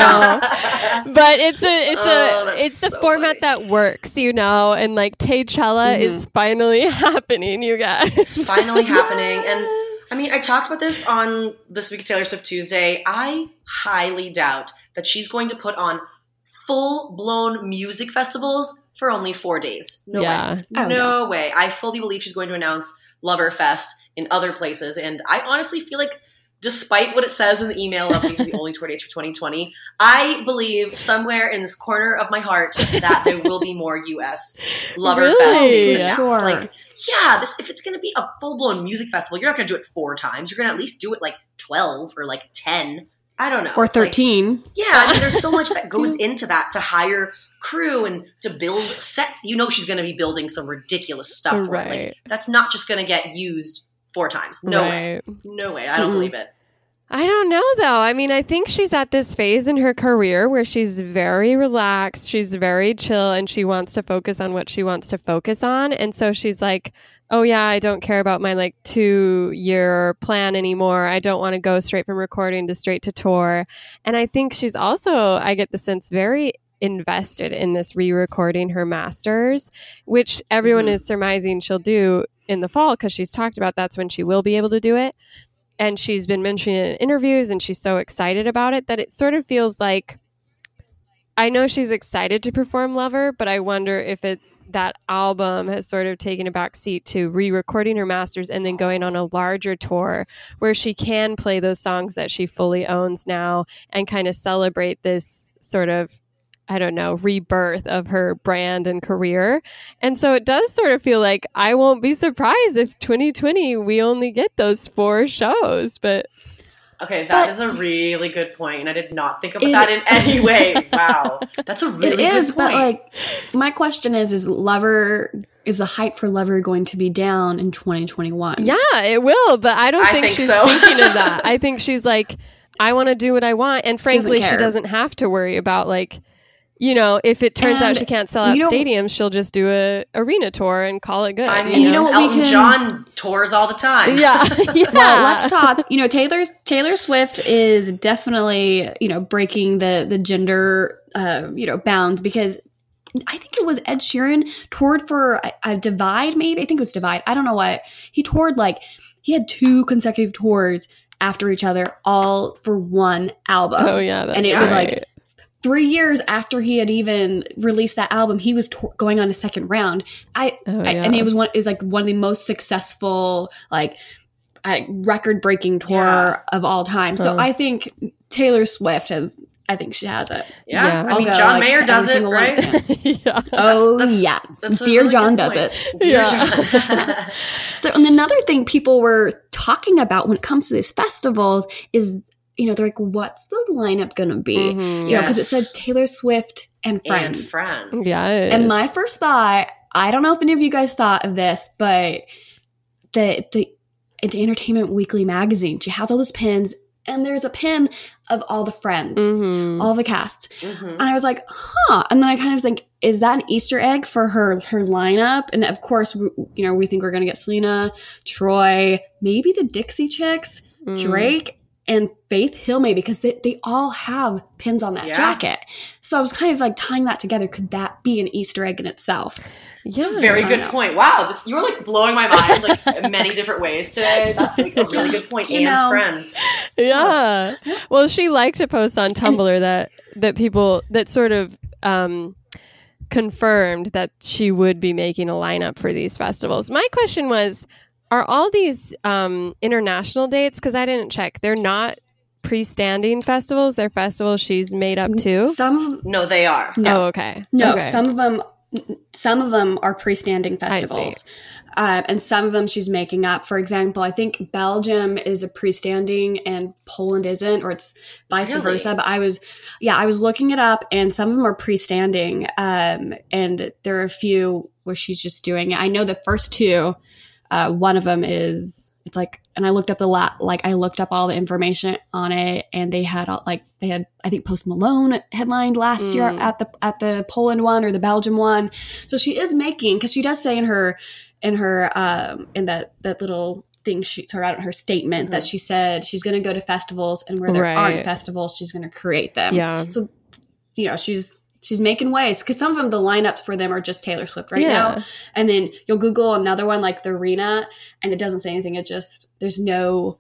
know. <laughs> but it's a it's Oh, a it's the so format funny. that works, you know, and like Taychella mm-hmm. is finally happening, you guys. It's finally happening. And I mean, I talked about this on this week's Taylor Swift Tuesday. I highly doubt that she's going to put on full blown music festivals for only four days. No Yeah. way. Oh, no way. I fully believe she's going to announce Loverfest in other places. And I honestly feel like, despite what it says in the email of these are the <laughs> only tour dates for 2020, I believe somewhere in this corner of my heart that there will be more US Loverfest Really? dates For announced. sure. Like, yeah, this if it's going to be a full blown music festival, you're not going to do it four times. You're going to at least do it like 12 or like 10. I don't know. Or It's like- 13. yeah, I mean, there's so much that <laughs> goes into that to hire crew and to build sets. You know, she's going to be building some ridiculous stuff. For it. Like, Right. that's not just going to get used four times. No way. No way. I don't Mm-mm. believe it. I don't know though. I mean, I think she's at this phase in her career where she's very relaxed, she's very chill, and she wants to focus on what she wants to focus on. And so she's like, oh, yeah, I don't care about my like two year plan anymore. I don't want to go straight from recording to straight to tour. And I think she's also, I get the sense, very invested in this re recording her masters, which everyone Mhm. is surmising she'll do in the fall because she's talked about that's when she will be able to do it and she's been mentioning it in interviews and she's so excited about it that it sort of feels like I know she's excited to perform Lover, but I wonder if it that album has sort of taken a back seat to re-recording her masters and then going on a larger tour where she can play those songs that she fully owns now and kind of celebrate this sort of I don't know, rebirth of her brand and career. And so it does sort of feel like I won't be surprised if 2020 we only get those four shows. But Okay, that But- is a really good point, and I did not think about It- that in <laughs> any way. Wow, that's a really it is, good point. but like, my question is: Is Lover is the hype for Lover going to be down in 2021? yeah, it will. But I don't I think, think she's so. thinking of that. <laughs> I think she's like, I want to do what I want. And doesn't frankly, she doesn't have to worry about like, you know, if it turns out she can't sell out you know- stadiums, she'll just do a arena tour and call it good. I you mean, you know what we can- John tours all the time. Yeah, <laughs> <laughs> yeah. Well, let's talk. You know, Taylor's Taylor Swift is definitely you know breaking the the gender uh, you know bounds because I think it was Ed Sheeran toured for a, a Divide, maybe I think it was Divide. I don't know what he toured like. He had two consecutive tours after each other, all for one album. Oh yeah, that's and it was right. like three years after he had even released that album, he was tour- going on a second round. I, Oh, I and it was one is like one of the most successful like record breaking tour Yeah. of all time. So Huh. I think Taylor Swift has. I think she has it. Yeah, Yeah. I I'll mean, go, John like, Mayer does it, single one of right? <laughs> yeah. Oh that's- yeah, That's Dear really John does point. it. Dear Yeah. John. <laughs> <laughs> So, and another thing people were talking about when it comes to these festivals is you know, they're like, what's the lineup going to be? Mhm. You know, because it said Taylor Swift and friends. And friends. Yes. And my first thought, I don't know if any of you guys thought of this, but the the into Entertainment Weekly magazine, she has all those pins, and there's a pin of all the friends, Mhm. all the cast. Mhm. And I was like, huh. And then I kind of think, is that an Easter egg for her her lineup? And of course, we, you know, we think we're gonna get Selena, Troy, maybe the Dixie Chicks, Mm. Drake, and Faith Hill, maybe because they, they all have pins on that Yeah. jacket. So I was kind of like tying that together. Could that be an Easter egg in itself? It's Yeah. a very good know. point. Wow, this you're like blowing my mind like in <laughs> many different ways today. That's like a really good point. You and know. friends. Yeah. Well, she liked to post on Tumblr that that people that sort of um, confirmed that she would be making a lineup for these festivals. My question was, are all these um, international dates? Because I didn't check. They're not pre-standing festivals. They're festivals she's made up to. Some No, they are. no, Oh, okay. no, Okay. some of them, some of them are pre-standing festivals, um, and some of them she's making up. For example, I think Belgium is a pre-standing and Poland isn't, or it's vice Really? versa. But I was, yeah, I was looking it up, and some of them are pre-standing, um, and there are a few where she's just doing it. I know the first two. Uh, one of them is it's like, and I looked up the lat, like I looked up all the information on it, and they had all, like they had I think Post Malone headlined last year Mm. at the at the Poland one or the Belgium one. So she is making because she does say in her in her um in that that little thing she threw out in her statement that she said she's going to go to festivals and where there Right. aren't festivals she's going to create them. Yeah. So you know she's she's making ways because some of them the lineups for them are just Taylor Swift right yeah. now, and then you'll Google another one like the arena and it doesn't say anything. It just there's no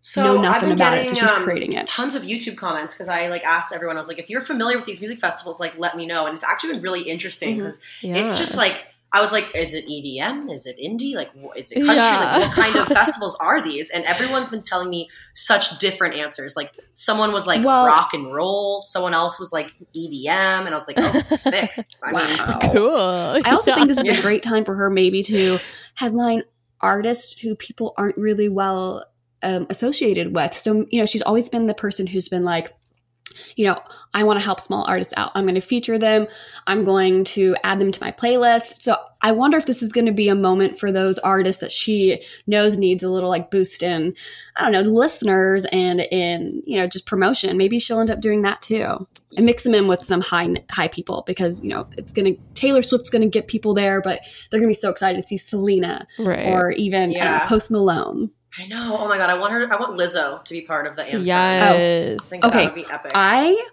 So I've nothing about it, so she's um, creating it. Tons of YouTube comments because I like asked everyone. I was like, if you're familiar with these music festivals, like let me know. And it's actually been really interesting because Yeah. it's just like I was like, is it EDM? Is it indie? Like, is it country? Yeah. Like, what kind of <laughs> festivals are these? And everyone's been telling me such different answers. Like, someone was like Well- rock and roll. Someone else was like EDM, and I was like, oh, <laughs> sick. I mean, cool. I also think this is a great time for her maybe to headline artists who people aren't really well um, associated with. So, you know, she's always been the person who's been like, you know, I want to help small artists out. I'm going to feature them. I'm going to add them to my playlist. So I wonder if this is going to be a moment for those artists that she knows needs a little like boost in, I don't know, listeners and in, you know, just promotion. Maybe she'll end up doing that too and mix them in with some high high people because you know it's gonna Taylor Swift's gonna get people there, but they're gonna be so excited to see Selena right. or even uh, Yeah. Post Malone. I know. Oh my god, I want her. I want Lizzo to be part of the anthem. Oh. I yes. think Okay. that would be epic. I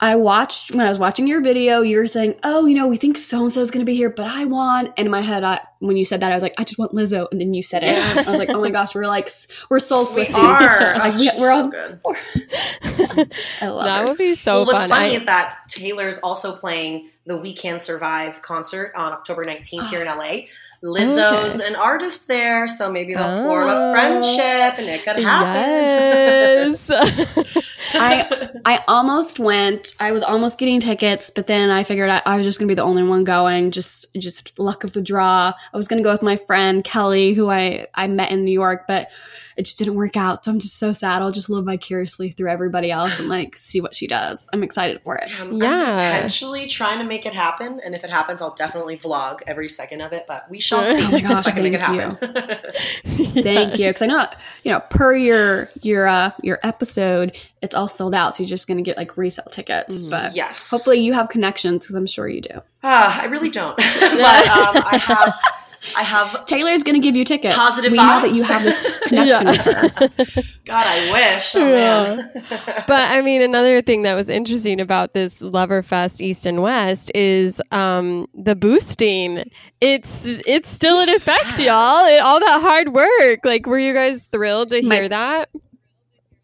I watched when I was watching your video, you were saying, "Oh, you know, we think so and so is going to be here, but I want." And in my head, I, when you said that, I was like, "I just want Lizzo," and then you said it. Yes. I was like, "Oh my gosh, we're like we're soul we are. Like, Oh, we- she's we're so <laughs> oh, all. good. <laughs> I love that her. would be so well, what's fun. funny I- is that Taylor's also playing the We Can Survive concert on October 19th here in LA. Lizzo's Okay. an artist there, so maybe they'll form Oh. a friendship and it could happen. yes. <laughs> I I almost went. I was almost getting tickets, but then I figured I, I was just gonna be the only one going. Just just luck of the draw. I was gonna go with my friend Kelly, who I I met in New York, but it just didn't work out. So I'm just so sad. I'll just live vicariously through everybody else and like see what she does. I'm excited for it. I'm, Yeah. I'm potentially trying to make it happen, and if it happens, I'll definitely vlog every second of it. But we <laughs> shall see Oh my gosh, if I can make it thank happen. <laughs> Thank you, because I know you know per your your uh your episode, it's all sold out. So you're just gonna get like resale tickets, but yes, hopefully you have connections because I'm sure you do. Ah, I really don't, <laughs> but um, I have. I have. Taylor's gonna give you tickets. Positive we know that you have this <laughs> connection with her. <laughs> God, I wish. Oh man. <laughs> but I mean, another thing that was interesting about this Loverfest East and West is um, the boosting. It's it's still in effect, y'all. It, all that hard work. Like, were you guys thrilled to My- hear that?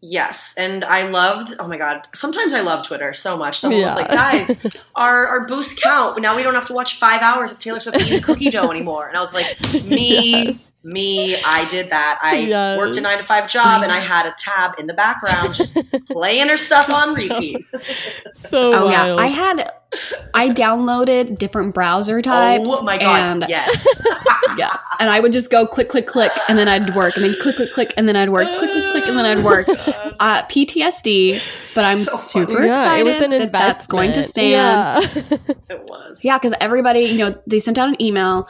Yes, and I loved. Oh my god! Sometimes I love Twitter so much. Someone Yeah. was like, <laughs> "Guys, our our boost count. Now we don't have to watch five hours of Taylor Swift eating cookie dough anymore." And I was like, "Me, <laughs> me, I did that. I Yes. worked a nine to five job, and I had a tab in the background just <laughs> playing her stuff on repeat." <laughs> So Oh yeah. I had I downloaded different browser types. oh my god! And, yes, <laughs> yeah, and I would just go click, click, click, and then I'd work, and then click, click, click, and then I'd work, click, click, click, and then I'd work. uh, PTSD, but I'm So super. Yeah, excited it was an that that's going to stand. Yeah. It was. Yeah, because everybody, you know, they sent out an email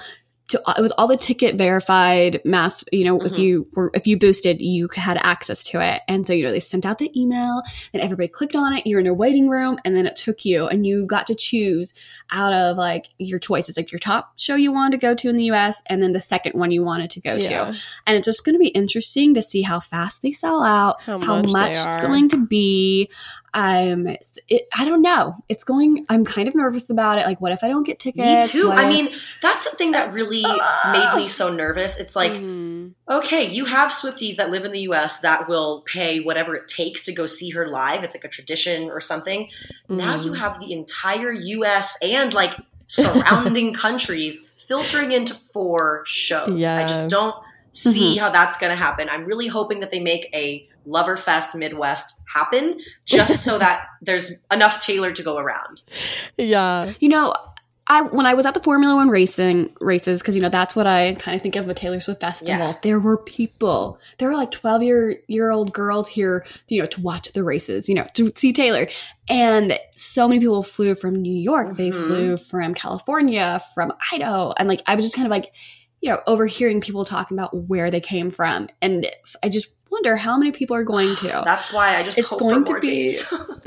to it was all the ticket verified math. You know, if Mhm. you were if you boosted, you had access to it, and so you know they sent out the email, and everybody clicked on it. You're in a waiting room, and then it took you, and you got to choose out of like your choices, like your top show you wanted to go to in the U.S., and then the second one you wanted to go Yeah. to. And it's just going to be interesting to see how fast they sell out, How how, much much, it's going to be. Um, it, I don't know. It's going. I'm kind of nervous about it. Like, what if I don't get tickets? Me too. What I if- mean, that's the thing that really made me so nervous. It's like, Mhm. okay, you have Swifties that live in the US that will pay whatever it takes to go see her live. It's like a tradition or something. Now you Mhm. have the entire US and like surrounding <laughs> countries filtering into four shows. yeah. I just don't see how that's going to happen. I'm really hoping that they make a Loverfest Midwest happen just so that <laughs> there's enough Taylor to go around. yeah. you know, I when I was at the Formula One racing races, because you know that's what I kind of think of the Taylor Swift festival. Yeah. There were people. There were like twelve year year old girls here, you know, to watch the races, you know, to see Taylor. And so many people flew from New York. They Mhm. flew from California, from Idaho, and like I was just kind of like, you know, overhearing people talking about where they came from, and I just wonder how many people are going to. That's why I just It's hope going to be- <laughs> <laughs>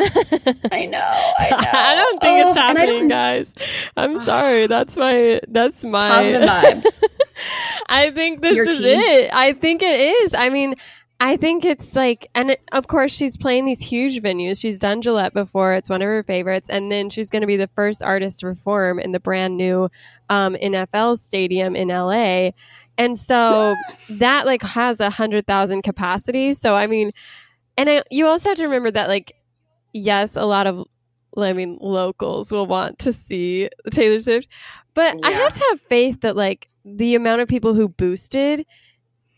I know. I <laughs> know. I don't think it's Oh, and I happening, guys. I'm sorry. That's my that's my Positive vibes. I think this Your is team? it. I think it is. I mean, I think it's like, and it, of course, she's playing these huge venues. She's done Gillette before; it's one of her favorites. And then she's going to be the first artist to perform in the brand new um, NFL stadium in LA. And so that like has a hundred thousand capacity. So I mean, and I, you also have to remember that like, yes, a lot of, I mean, locals will want to see Taylor Swift, but I have to have faith that like the amount of people who boosted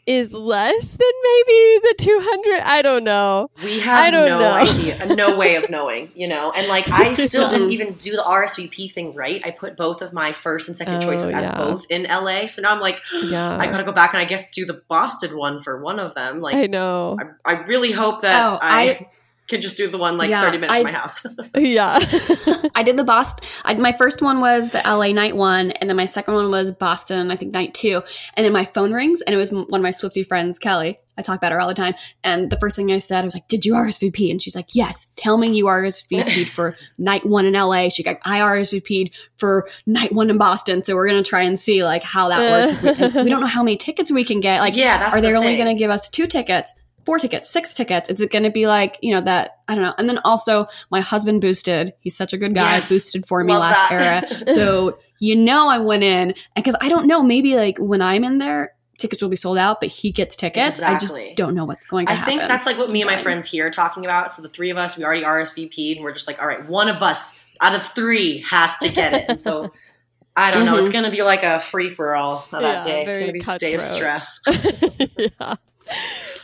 is less than maybe the 200 i don't know We I have don't no know. idea, no way of knowing, you know. And like, I <laughs> still didn't even do the RSVP thing right. I put both of my first and second Oh, choices as yeah. both in LA. So now I'm like, <gasps> yeah I gotta go back and I guess do the Boston one for one of them. Like, i know I, I really hope that Oh, I, I- can just do the one like Yeah, 30 minutes I- from my house. <laughs> yeah <laughs> I did the Boston. I, my first one was the LA night one, and then my second one was Boston. I think night two, and then my phone rings, and it was one of my Swifty friends, Kelly. I talk about her all the time, and the first thing I said, I was like, "Did you RSVP?" And she's like, "Yes." Tell me you RSVP'd <laughs> for night one in LA. She got I RSVP'd for night one in Boston, so we're gonna try and see like how that works. We, we don't know how many tickets we can get. Like, yeah, that's are they the only going to give us two tickets four tickets six tickets is it going to be like you know that i don't know and then also my husband boosted he's such a good guy Yes. boosted for me Love last that. era <laughs> so you know i went in because i don't know maybe like when i'm in there tickets will be sold out but he gets tickets i just don't know what's going to I happen think that's like what me and my friends here are talking about. So the three of us, we already RSVP'd, and we're just like, all right, one of us out of three has to get it. And so <laughs> I don't know. It's Mhm. going to be like a free for all that Yeah, day. It's going to be a day of stress. <laughs> yeah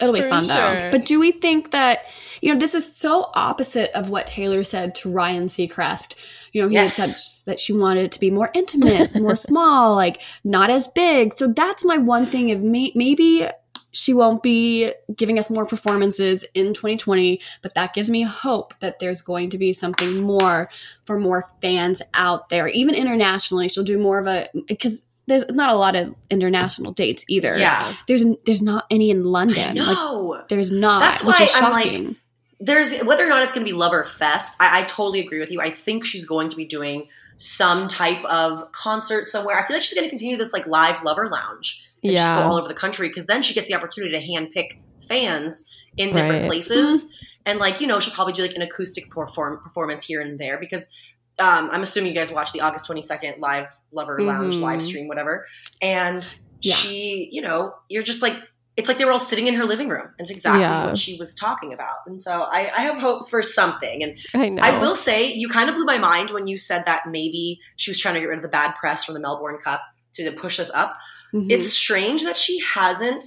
It'll be For fun sure. though. But do we think that you know this is so opposite of what Taylor said to Ryan Seacrest? You know, he Yes. said that she wanted it to be more intimate, <laughs> more small, like not as big. So that's my one thing. Of may- maybe she won't be giving us more performances in 2020, but that gives me hope that there's going to be something more for more fans out there, even internationally. She'll do more of a because there's not a lot of international dates either. Yeah. There's there's not any in London. Like there's not, That's which why is I'm like- shocking. There's whether or not it's going to be Lover Fest. I, I totally agree with you. I think she's going to be doing some type of concert somewhere. I feel like she's going to continue this like live Lover Lounge and just go all over the country because then she gets the opportunity to handpick fans in different Right. places. Mm-hmm. And like you know, she'll probably do like an acoustic perform- performance here and there because um, I'm assuming you guys watched the August 22nd live Lover Lounge Mhm. live stream, whatever. And Yeah. she, you know, you're just like it's like they were all sitting in her living room. It's exactly Yeah. what she was talking about. And so I, I have hopes for something. And i I will say, you kind of blew my mind when you said that maybe she was trying to get rid of the bad press from the Melbourne Cup to push us up. Mhm. It's strange that she hasn't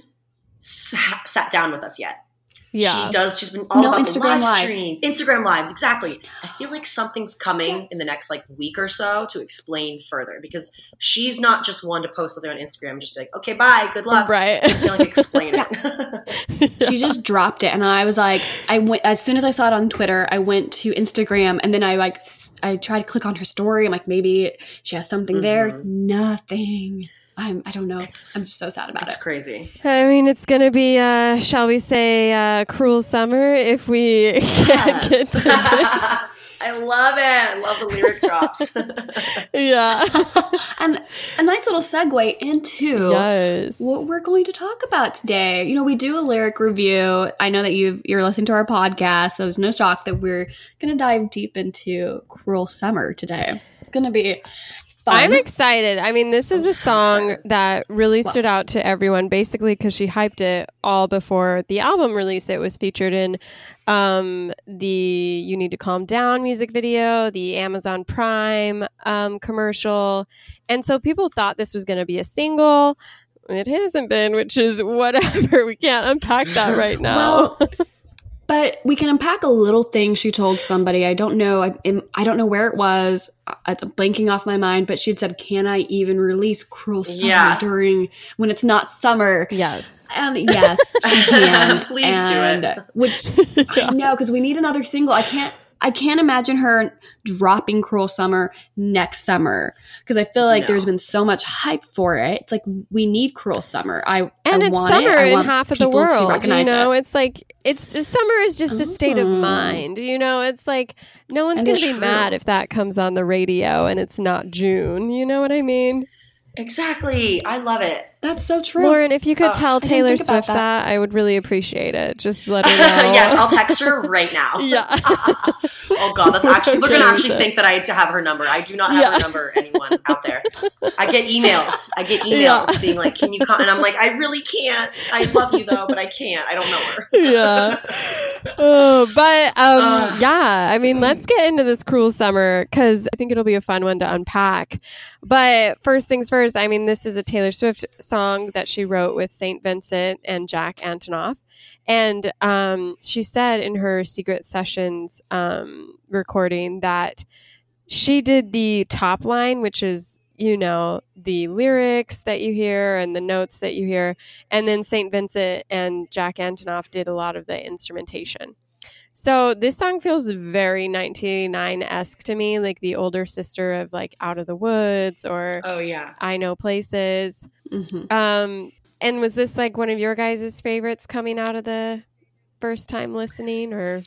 sat down with us yet. Yeah. She does. She's been all No about the Instagram live, Live. streams, Instagram lives. Exactly. I feel like something's coming in the next like week or so to explain further because she's not just one to post something on Instagram and just be like, okay, bye, good luck. Right. She's gonna like explain it. <laughs> <laughs> she just dropped it and i was like i went as soon as i saw it on twitter i went to instagram and then i like I tried to click on her story i'm like maybe she has something there Mhm. nothing I'm, i don't know It's- i'm just so sad about It's it crazy. I mean, it's going to be, uh, shall we say, uh, cruel summer if we <laughs> can't get to Yes. <laughs> I love it. I love the lyric drops. <laughs> Yeah. and a nice little segue into yes. what we're going to talk about today. You know, we do a lyric review. I know that you you're listening to our podcast, so it's no shock that we're going to dive deep into "Cruel Summer" today. It's going to be fun. I'm excited. I mean, this is I'm a so song that really Well- stood out to everyone basically because she hyped it all before the album release. It was featured in um, the You Need to Calm Down music video, the Amazon Prime um, commercial. And so people thought this was going to be a single. It hasn't been, which is <laughs> whatever. We can't unpack that right <laughs> now. Well, but we can unpack a little thing she told somebody. I don't know. I, I don't know where it was. Uh, It's blanking off my mind. But she had said, "Can I even release Cruel Summer Yeah. during when it's not summer?" yes. And yes, she can. <laughs> Please do and, it. Which I know because we need another single. I can't. I can't imagine her dropping "Cruel Summer" next summer because I feel like No. there's been so much hype for it. It's like we need "Cruel Summer." I and I it's want summer it. I in want half of the world. You know, it. it's like it's the summer is just a state of Oh. mind. You know, it's like no one's And going to be true. mad if that comes on the radio and it's not June. You know what I mean? exactly. I love it. That's so true. Lauren, if you could Ugh, tell Taylor Swift that. that. I would really appreciate it. Just <laughs> let her know. yes, I'll text her right now. <laughs> yeah. <laughs> Oh god, that's actually they're gonna actually think that I to have her number. I do not have Yeah. her number. Anyone out there? I get emails. I get emails Yeah. being like, "Can you come?" And I'm like, "I really can't. I love you though, but I can't. I don't know her." yeah. Oh, but um, Ugh. yeah, I mean, let's get into this cruel summer because I think it'll be a fun one to unpack. But first things first, I mean, this is a Taylor Swift song that she wrote with St. Vincent and Jack Antonoff. And um, she said in her Secret Sessions um, recording that she did the top line, which is, you know, the lyrics that you hear and the notes that you hear. And then St. Vincent and Jack Antonoff did a lot of the instrumentation. So this song feels very 1989 esque to me, like the older sister of like Out of the Woods or Oh yeah. I Know Places. Mhm. Um, and was this like one of your guys' favorites coming out of the first time listening, or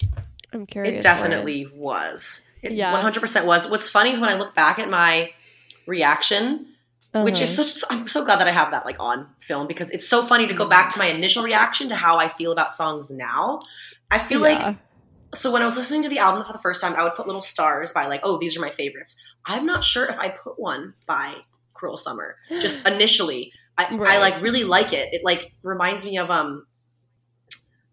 I'm curious? It definitely was. It Yeah. 100% was. What's funny is when I look back at my reaction, which is Uh-huh. such I'm so glad that I have that like on film because it's so funny to go back to my initial reaction to how I feel about songs now. I feel Yeah. like so when I was listening to the album for the first time, I would put little stars by like, oh, these are my favorites. I'm not sure if I put one by Cruel Summer. <gasps> Just initially. I, I like really like it. It like reminds me of um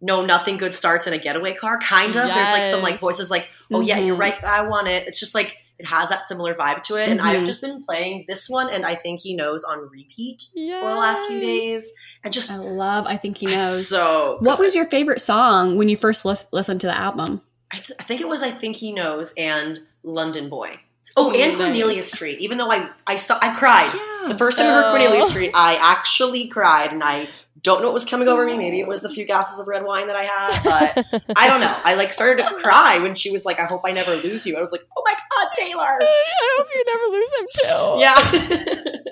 no nothing good starts in a getaway car kind of there's like some like voices like oh yeah you're Mhm. right i want it it's just like it has that similar vibe to it and Mhm. i've just been playing this one and i think he knows on repeat for the last few days and just I love. I think he knows. so what good. was your favorite song when you first lis- listened to the album? I, th- I think it was i think he knows and london boy oh and nice. cornelia street even though i i saw i cried Yeah. the first time i heard Oh. cornelia street i actually cried and i don't know what was coming over me maybe it was the few glasses of red wine that i had but I don't know. I like started to cry when she was like, "I hope I never lose you." I was like, "Oh my god, Taylor!" <laughs> I hope you never lose him too. Yeah, <laughs>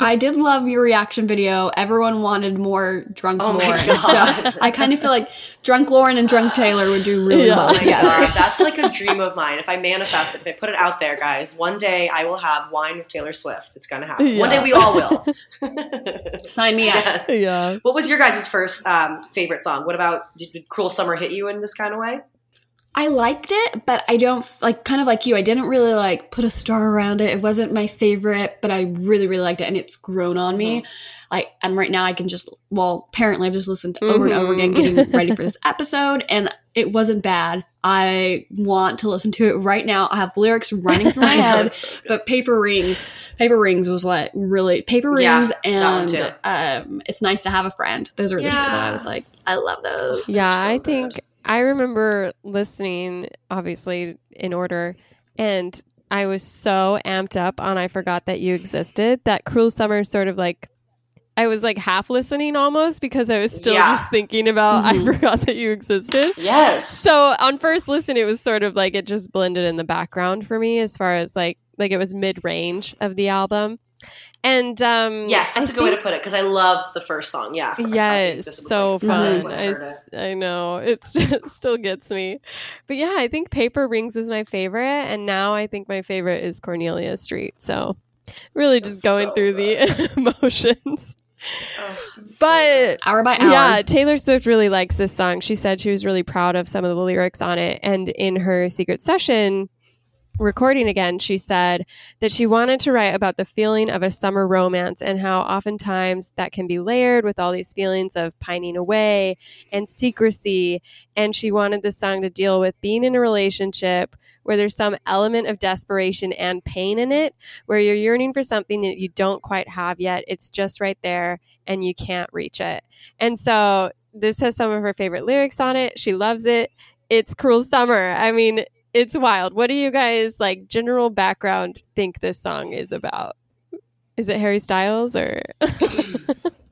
I did love your reaction video. Everyone wanted more drunk Oh Lauren. So I kind of feel like drunk Lauren and drunk Taylor would do really Yeah. well oh together. god, that's like a dream of mine. If I manifest it, if I put it out there, guys, one day I will have wine with Taylor Swift. It's gonna happen. One day we all will. Sign me up. yes. yeah. What was your guys' first um, favorite song? What about did, did "Cruel Summer" hit you in this kind of way? I liked it, but I don't like kind of like you. I didn't really like put a star around it. It wasn't my favorite, but I really really liked it, and it's grown on me. Like, and right now I can just well, apparently I've just listened to over and over again, getting ready for this <laughs> episode, and it wasn't bad. I want to listen to it right now. I have lyrics running through my <laughs> head, it's so good. but Paper Rings, Paper Rings was what really Paper Rings that one and um, it's nice to have a friend. Those are the two that I was like, I love those. Yeah, so I good. think I remember listening, obviously in order, and I was so amped up on I forgot that you existed that Cruel Summer sort of like I was like half listening almost because I was still Yeah. just thinking about I Mhm. forgot that you existed. yes. So on first listen, it was sort of like it just blended in the background for me as far as like like it was mid range of the album, and um yes, that's I a good way to put it because I loved the first song. Yeah. Forgot Yes, was, so like, fun. I. I know it's <laughs> just, still gets me, but yeah, I think Paper Rings was my favorite, and now I think my favorite is Cornelia Street. So really, just That's going so through the <laughs> emotions. Oh, it's so But good. Hour by hour. yeah, Taylor Swift really likes this song. She said she was really proud of some of the lyrics on it, and in her secret session recording again, she said that she wanted to write about the feeling of a summer romance and how oftentimes that can be layered with all these feelings of pining away and secrecy. And she wanted the song to deal with being in a relationship where there's some element of desperation and pain in it, where you're yearning for something that you don't quite have yet. It's just right there and you can't reach it. And so this has some of her favorite lyrics on it. She loves it. It's Cruel Summer. I mean, it's wild. What do you guys like general background think this song is about? Is it Harry Styles or <laughs>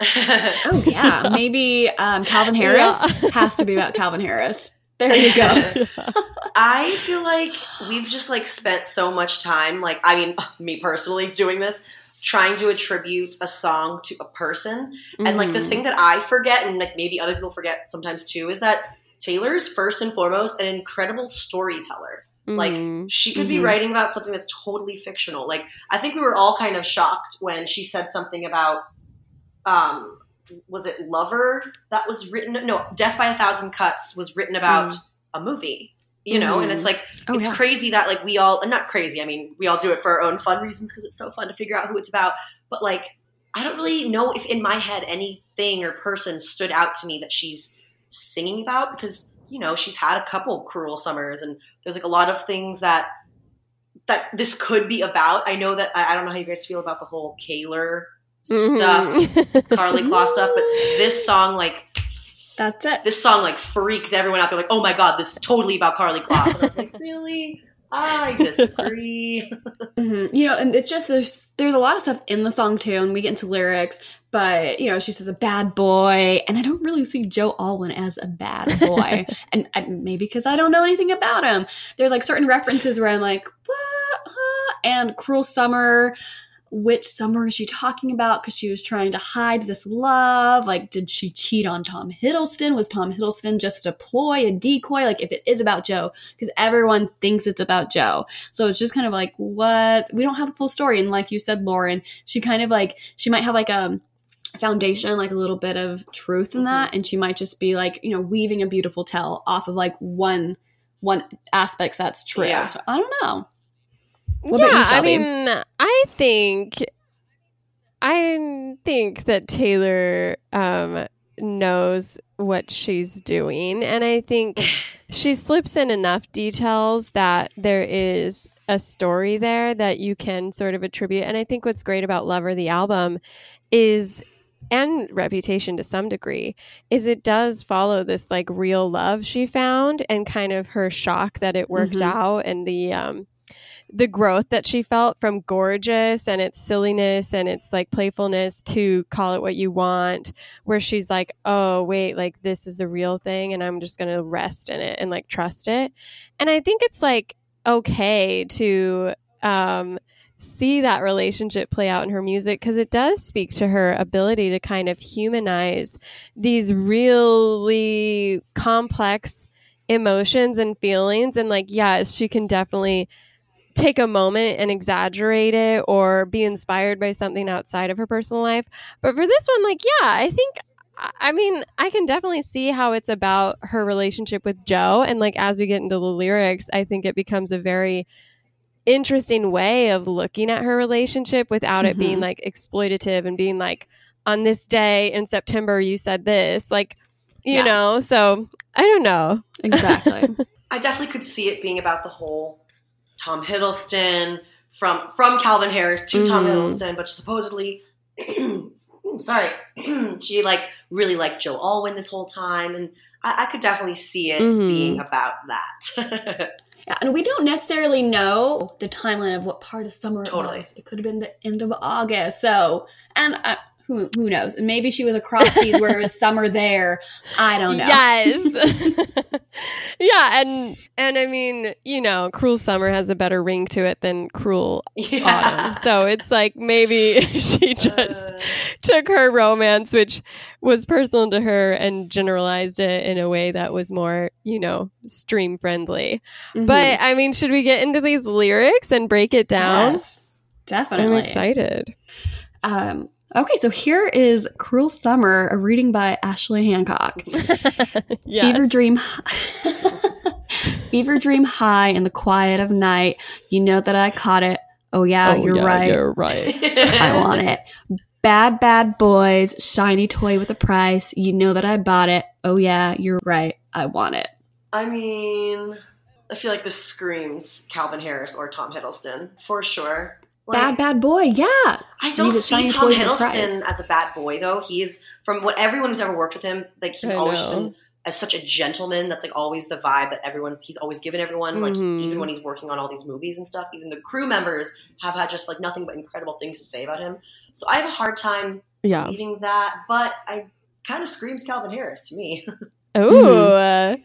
Oh yeah, maybe um, Calvin Harris Yeah. has to be about Calvin Harris. There you go. <laughs> I feel like we've just like spent so much time, like I mean, <laughs> me personally doing this, trying to attribute a song to a person. And like the Mhm. thing that I forget, and like maybe other people forget sometimes too, is that Taylor's first and foremost an incredible storyteller. Like Mhm. she could be Mhm. writing about something that's totally fictional. Like I think we were all kind of shocked when she said something about um was it Lover that was written no, Death by a Thousand Cuts was written about a movie. You know, and it's like Oh, it's yeah. crazy that like we all and not crazy, I mean, we all do it for our own fun reasons because it's so fun to figure out who it's about. But like I don't really know if in my head anything or person stood out to me that she's singing about because you know she's had a couple cruel summers and there's like a lot of things that that this could be about. I know that I, I don't know how you guys feel about the whole Kaylor stuff, Mhm. Karlie Kloss stuff, but this song like That's it. this song like freaked everyone out. They're like, "Oh my god, this is totally about Karlie Kloss." And I was like, <laughs> "Really? I <laughs> disagree." Mhm. You know, and it's just there's there's a lot of stuff in the song too, and we get into lyrics. But you know, she says a bad boy, and I don't really see Joe Alwyn as a bad boy, <laughs> and I, maybe because I don't know anything about him. There's like certain references where I'm like, what? Huh? And Cruel Summer. Which summer is she talking about? Because she was trying to hide this love. Like, did she cheat on Tom Hiddleston? Was Tom Hiddleston just a ploy, a decoy? Like, if it is about Joe, because everyone thinks it's about Joe. So it's just kind of like, what? We don't have the full story. And like you said, Lauren, she kind of like, she might have like a foundation, like a little bit of truth in mm-hmm. that. And she might just be like, you know, weaving a beautiful tell off of like one, one aspects that's true. Yeah. So I don't know. What yeah, I mean, I think I think that Taylor um, knows what she's doing, and I think <sighs> she slips in enough details that there is a story there that you can sort of attribute. And I think what's great about Lover the album is and reputation to some degree is it does follow this like real love she found and kind of her shock that it worked Mhm. out and the um the growth that she felt from gorgeous and its silliness and its like playfulness to call it what you want where she's like oh wait like this is a real thing and i'm just gonna rest in it and like trust it. And i think it's like okay to um see that relationship play out in her music because it does speak to her ability to kind of humanize these really complex emotions and feelings. And like yes she can definitely take a moment and exaggerate it or be inspired by something outside of her personal life but for this one like yeah i think I- I mean, I can definitely see how it's about her relationship with Joe. And like, as we get into the lyrics, I think it becomes a very interesting way of looking at her relationship without it being Mhm. like exploitative and being like, on this day in September, you said this. Like, you Yeah. know, so I don't know. Exactly. <laughs> I definitely could see it being about the whole Tom Hiddleston from from Calvin Harris to Tom Mhm. Hiddleston, but supposedly, <clears throat> sorry, <clears throat> she like really liked Joe Alwyn this whole time, and I, I could definitely see it Mhm. being about that. <laughs> Yeah, and we don't necessarily know the timeline of what part of summer Totally. it was. It could have been the end of August. So, and uh, who who knows? And maybe she was across seas where it was <laughs> summer there. I don't know. Yes. <laughs> yeah, and and I mean, you know, Cruel Summer has a better ring to it than Cruel Autumn. So it's like maybe <laughs> she just Uh, took her romance, which was personal to her, and generalized it in a way that was more, you know, stream friendly. Mhm. But I mean, should we get into these lyrics and break it down? Yes, I'm excited. Um, okay, so here is "Cruel Summer," a reading by Ashley Hancock. <laughs> yes. Fever dream, <laughs> fever dream high in the quiet of night. You know that I caught it. Oh yeah, Oh, you're yeah, right. You're right. <laughs> I want it. Bad, bad boys, shiny toy with a price. You know that I bought it. Oh, yeah, you're right. I want it. I mean, I feel like this screams Calvin Harris or Tom Hiddleston for sure. Like, Bad, bad boy. Yeah. I don't see Tom toy with a price. Hiddleston as a bad boy though. He's from what everyone who's ever worked with him, like he's I always know. been as such a gentleman. That's like always the vibe that everyone's he's always given everyone. Like Mhm. even when he's working on all these movies and stuff, even the crew members have had just like nothing but incredible things to say about him. So I have a hard time Yeah. believing that, but I kind of screams Calvin Harris to me. <laughs> Oh, uh,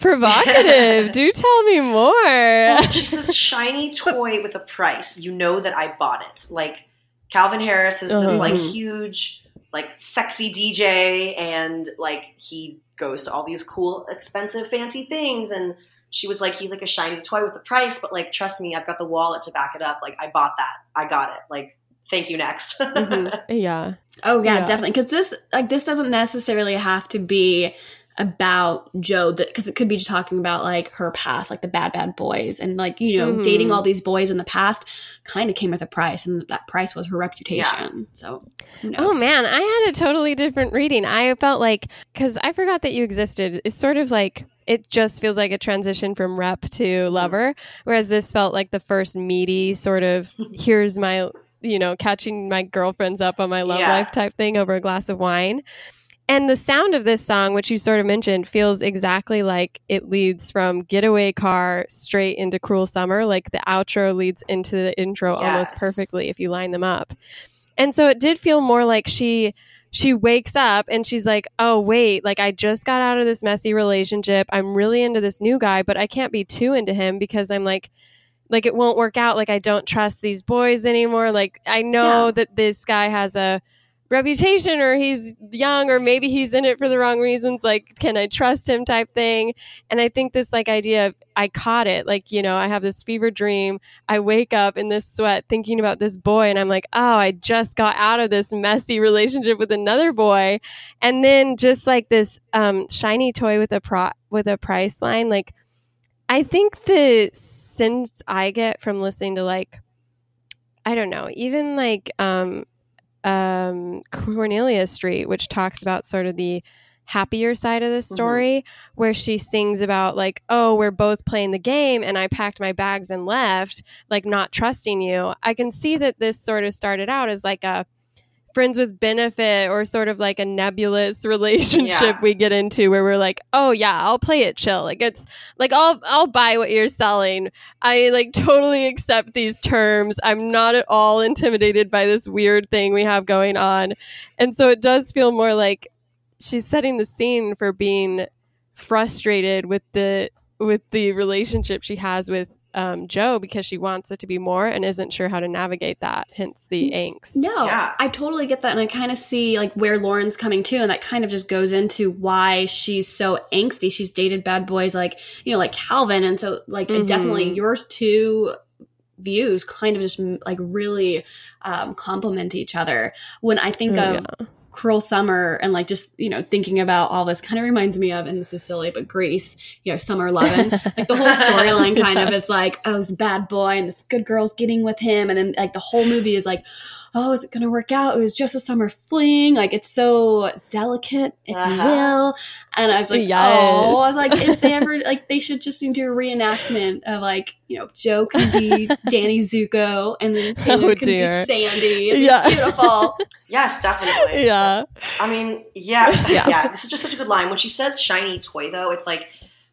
provocative. Do <laughs> tell me more. Well, she says shiny toy with a price. You know that I bought it. Like Calvin Harris is this Uh-huh. like huge, like sexy DJ, and like he goes to all these cool, expensive, fancy things. And she was like, he's like a shiny toy with a price, but like trust me, I've got the wallet to back it up. Like I bought that. I got it. Like thank you. Next. <laughs> Mhm. yeah. Oh, yeah, Yeah. definitely. Because this, like, this doesn't necessarily have to be about Joe, because it could be just talking about, like, her past, like the bad, bad boys. And, like, you know, Mhm. dating all these boys in the past kind of came with a price, and that price was her reputation. So. Oh man, I had a totally different reading. I felt like because I forgot that you existed. It's sort of like it just feels like a transition from rep to lover, whereas this felt like the first meaty sort of here's my you know catching my girlfriends up on my love Yeah. life type thing over a glass of wine. And the sound of this song, which you sort of mentioned, feels exactly like it leads from Getaway Car straight into Cruel Summer. Like the outro leads into the intro almost perfectly if you line them up. And so it did feel more like she she wakes up and she's like, "Oh, wait, like I just got out of this messy relationship. I'm really into this new guy, but I can't be too into him because I'm like like it won't work out. Like I don't trust these boys anymore. Like I know Yeah. that this guy has a reputation or he's young or maybe he's in it for the wrong reasons like can i trust him type thing. And i think this like idea of i caught it. Like you know i have this fever dream. I wake up in this sweat thinking about this boy and i'm like oh i just got out of this messy relationship with another boy. And then just like this um shiny toy with a pro with a price line. Like i think the sense i get from listening to like i don't know even like um um, Cornelia Street, which talks about sort of the happier side of the story, where she sings about, like, oh, we're both playing the game and I packed my bags and left, like, not trusting you. I can see that this sort of started out as like a friends with benefit or sort of like a nebulous <laughs> relationship Yeah. we get into where we're like oh yeah i'll play it chill like it's like i'll i'll buy what you're selling I like totally accept these terms. I'm not at all intimidated by this weird thing we have going on. And so it does feel more like she's setting the scene for being frustrated with the with the relationship she has with um, Joe because she wants it to be more and isn't sure how to navigate that. Hence the angst. No, Yeah. I totally get that. And I kind of see like where Lauren's coming to. And that kind of just goes into why she's so angsty. She's dated bad boys like, you know, like Calvin. And so, like, it Mhm. definitely yours two views kind of just mm, like really um, complement each other. When I think Oh, of yeah. Cruel summer and like just you know thinking about all this kind of reminds me of and this is silly but Grease you know summer 11 like the whole storyline <laughs> kind of it's like oh this bad boy and this good girl's getting with him and then like the whole movie is like oh is it gonna work out it was just a summer fling like it's so delicate if you Uh-huh. will and i was like Yes. oh i was like if they ever <laughs> like they should just do a reenactment of like you know joe can be <laughs> danny zuko and then taylor Oh, can dear. be sandy It'd Yeah. beautiful <laughs> Yes, definitely. yeah. I mean, yeah, Yeah. yeah, This is just such a good line. When she says "shiny toy," though, it's like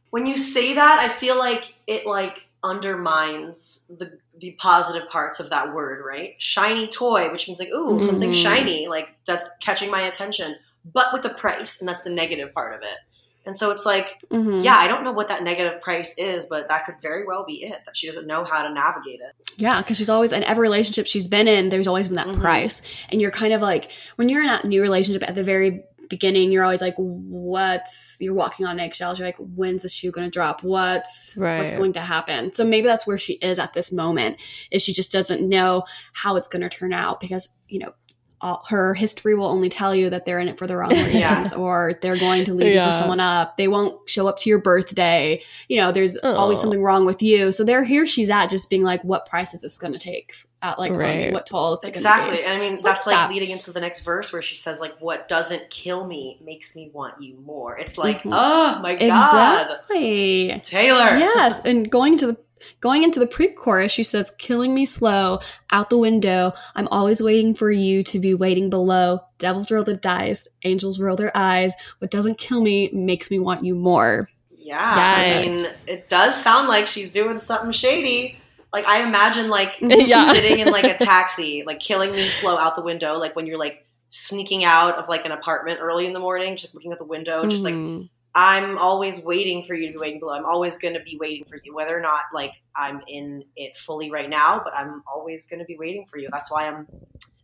when you say that, I feel like it like undermines the the positive parts of that word, right? Shiny toy, which means like, ooh, something Mhm. shiny, like that's catching my attention, but with a price, and that's the negative part of it. And so it's like, Mhm. yeah, I don't know what that negative price is, but that could very well be it. That she doesn't know how to navigate it. Yeah, because she's always in every relationship she's been in. There's always been that Mhm. price, and you're kind of like when you're in a new relationship at the very beginning, you're always like, "What's?" You're walking on eggshells. You're like, "When's the shoe going to drop? What's what's going to happen?" So maybe that's where she is at this moment. Is she just doesn't know how it's going to turn out because you know. All, her history will only tell you that they're in it for the wrong <laughs> reasons Yeah. or they're going to leave you Yeah. for someone up. They won't show up to your birthday. You know, there's always Oh. something wrong with you. So there, here she's at, just being like, "What price is this going to take? At like, Right. what toll? It's Exactly. And I mean, So that's what's like that? leading into the next verse where she says, like, what doesn't kill me makes me want you more. It's like, Mhm. oh my God. Exactly. Taylor. Yes, and going into the going into the pre-chorus, she says, "Killing me slow, out the window. I'm always waiting for you to be waiting below. Devils roll the dice, angels roll their eyes. What doesn't kill me makes me want you more." Yeah. I mean, it does sound like she's doing something shady. Like, I imagine, like, <laughs> Yeah. sitting in, like, a taxi, like, killing me slow out the window, like, when you're, like, sneaking out of, like, an apartment early in the morning, just looking at the window, just, like, Mhm. I'm always waiting for you to be waiting below. I'm always going to be waiting for you, whether or not like I'm in it fully right now, but I'm always going to be waiting for you. That's why I'm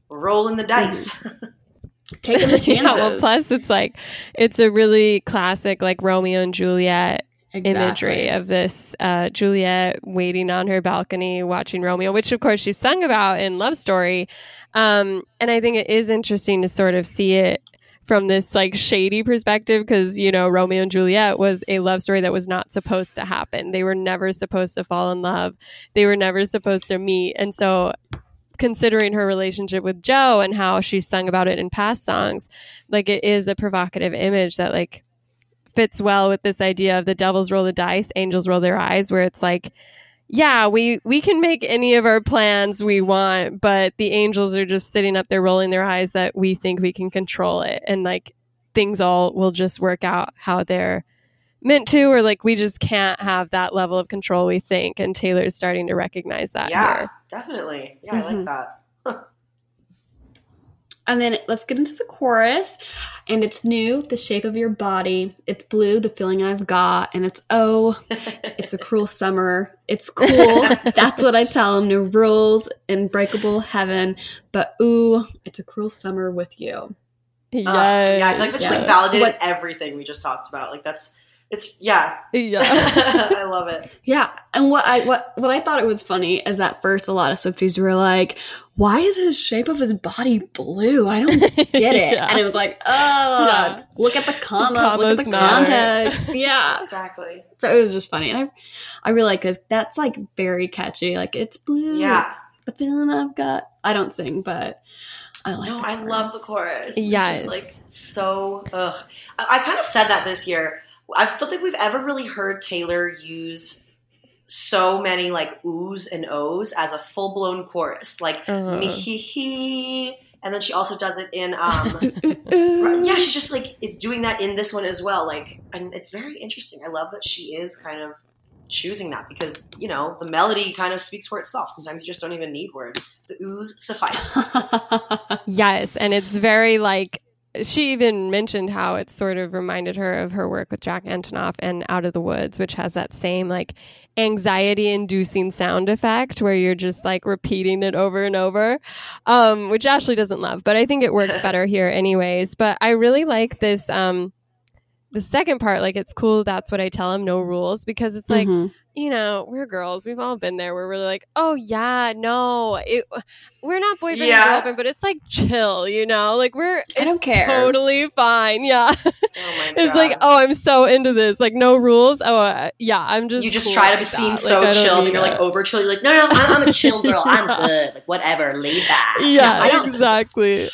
rolling the dice. <laughs> <laughs> Taking the chances. Yeah, well, plus it's like it's a really classic like Romeo and Juliet imagery of this uh, Juliet waiting on her balcony watching Romeo, which of course she sung about in Love Story. Um, and I think it is interesting to sort of see it from this like shady perspective because you know Romeo and Juliet was a love story that was not supposed to happen. They were never supposed to fall in love. They were never supposed to meet. And so considering her relationship with Joe and how she sung about it in past songs, like it is a provocative image that like fits well with this idea of the devils roll the dice, angels roll their eyes, where it's like, yeah, we we can make any of our plans we want, but the angels are just sitting up there rolling their eyes that we think we can control it, and like things all will just work out how they're meant to, or like we just can't have that level of control we think. And Taylor's starting to recognize that yeah, here. definitely. Yeah, I like Mhm. that. And then let's get into the chorus. And it's new, the shape of your body. It's blue, the feeling I've got. And it's oh, <laughs> it's a cruel summer. It's cool. <laughs> That's what I tell them. No rules, unbreakable heaven. But ooh, it's a cruel summer with you. Yes. Uh, yeah, I feel like that's yes. like validated What- everything we just talked about. Like that's it's yeah. yeah. <laughs> I love it. Yeah, and what I what what I thought it was funny is that first a lot of Swifties were like, "Why is his shape of his body blue? I don't get <laughs> it." Yeah. And it was like, "Oh, <laughs> Yeah. look at the commas, look at the matter. context." <laughs> yeah, Exactly. so it was just funny, and I I really like this. That's like very catchy. Like it's blue. Yeah. the feeling I've got. I don't sing, but I like. No, the I love the chorus. It's Yes. just like so. Ugh. I, I kind of said that this year. I don't think we've ever really heard Taylor use so many like oohs and ohs as a full blown chorus, like Uh-huh. me hee hee, and then she also does it in um. <laughs> Yeah, she just like is doing that in this one as well. Like, and it's very interesting. I love that she is kind of choosing that because you know the melody kind of speaks for itself. Sometimes you just don't even need words. The oohs suffice. <laughs> Yes, and it's very like she even mentioned how it sort of reminded her of her work with Jack Antonoff and Out of the Woods, which has that same like anxiety inducing sound effect where you're just like repeating it over and over, um, which Ashley doesn't love, but I think it works better <laughs> here anyways. But I really like this. Um, the second part, like it's cool. That's what I tell him. No rules, because it's like Mhm. You know, we're girls. We've all been there where we're like, oh yeah, no, it, we're not boyfriend Yeah. and girlfriend, but it's like chill, you know, like we're I don't care. totally fine. Yeah, Oh my <laughs> it's God. like, oh, I'm so into this, like no rules. Oh, uh, yeah, I'm just you just cool try to like seem that. so Like, chill, and you're like over chill. You're like, no, no, I'm, I'm a chill girl. I'm <laughs> good. Like whatever, laid back. yeah, I don't- exactly.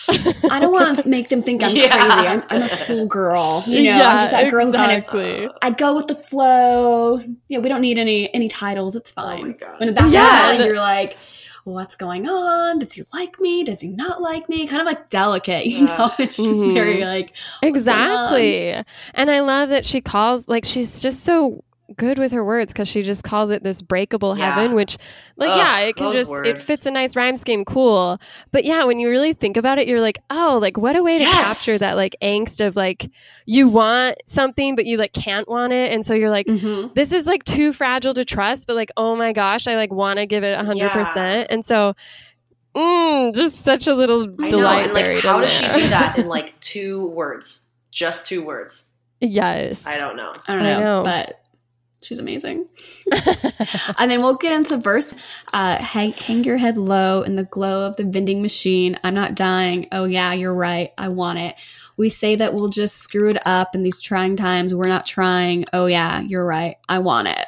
I don't want to make them think I'm <laughs> Yeah. crazy. I'm, I'm a cool girl. You know, yeah, I'm just that girl who kind of. I go with the flow. Yeah, we don't need any any titles. It's Oh my fine. God. when in the back Yes. your mind, you're like, what's going on? Does he like me? Does he not like me? Kind of like delicate, you Yeah. know? <laughs> It's just Mhm. very like, Exactly. And I love that she calls like she's just so good with her words because she just calls it this breakable Yeah. heaven, which like Ugh, yeah, it can those just it fits a nice rhyme scheme, cool. But yeah, when you really think about it, you're like, oh, like what a way to capture that like angst of like you want something but you like can't want it, and so you're like. mhm. This is like too fragile to trust, but like, oh my gosh, I like want to give it a hundred percent, and so, mm, just such a little I know. delight And like, how in does she do that in <laughs> like two words? Just two words. yes, I don't know. I don't I know, know. but she's amazing. <laughs> and then we'll get into verse. Uh, hang, hang your head low in the glow of the vending machine. I'm not dying. Oh, yeah, you're right. I want it. We say that we'll just screw it up in these trying times. We're not trying. Oh, yeah, you're right. I want it.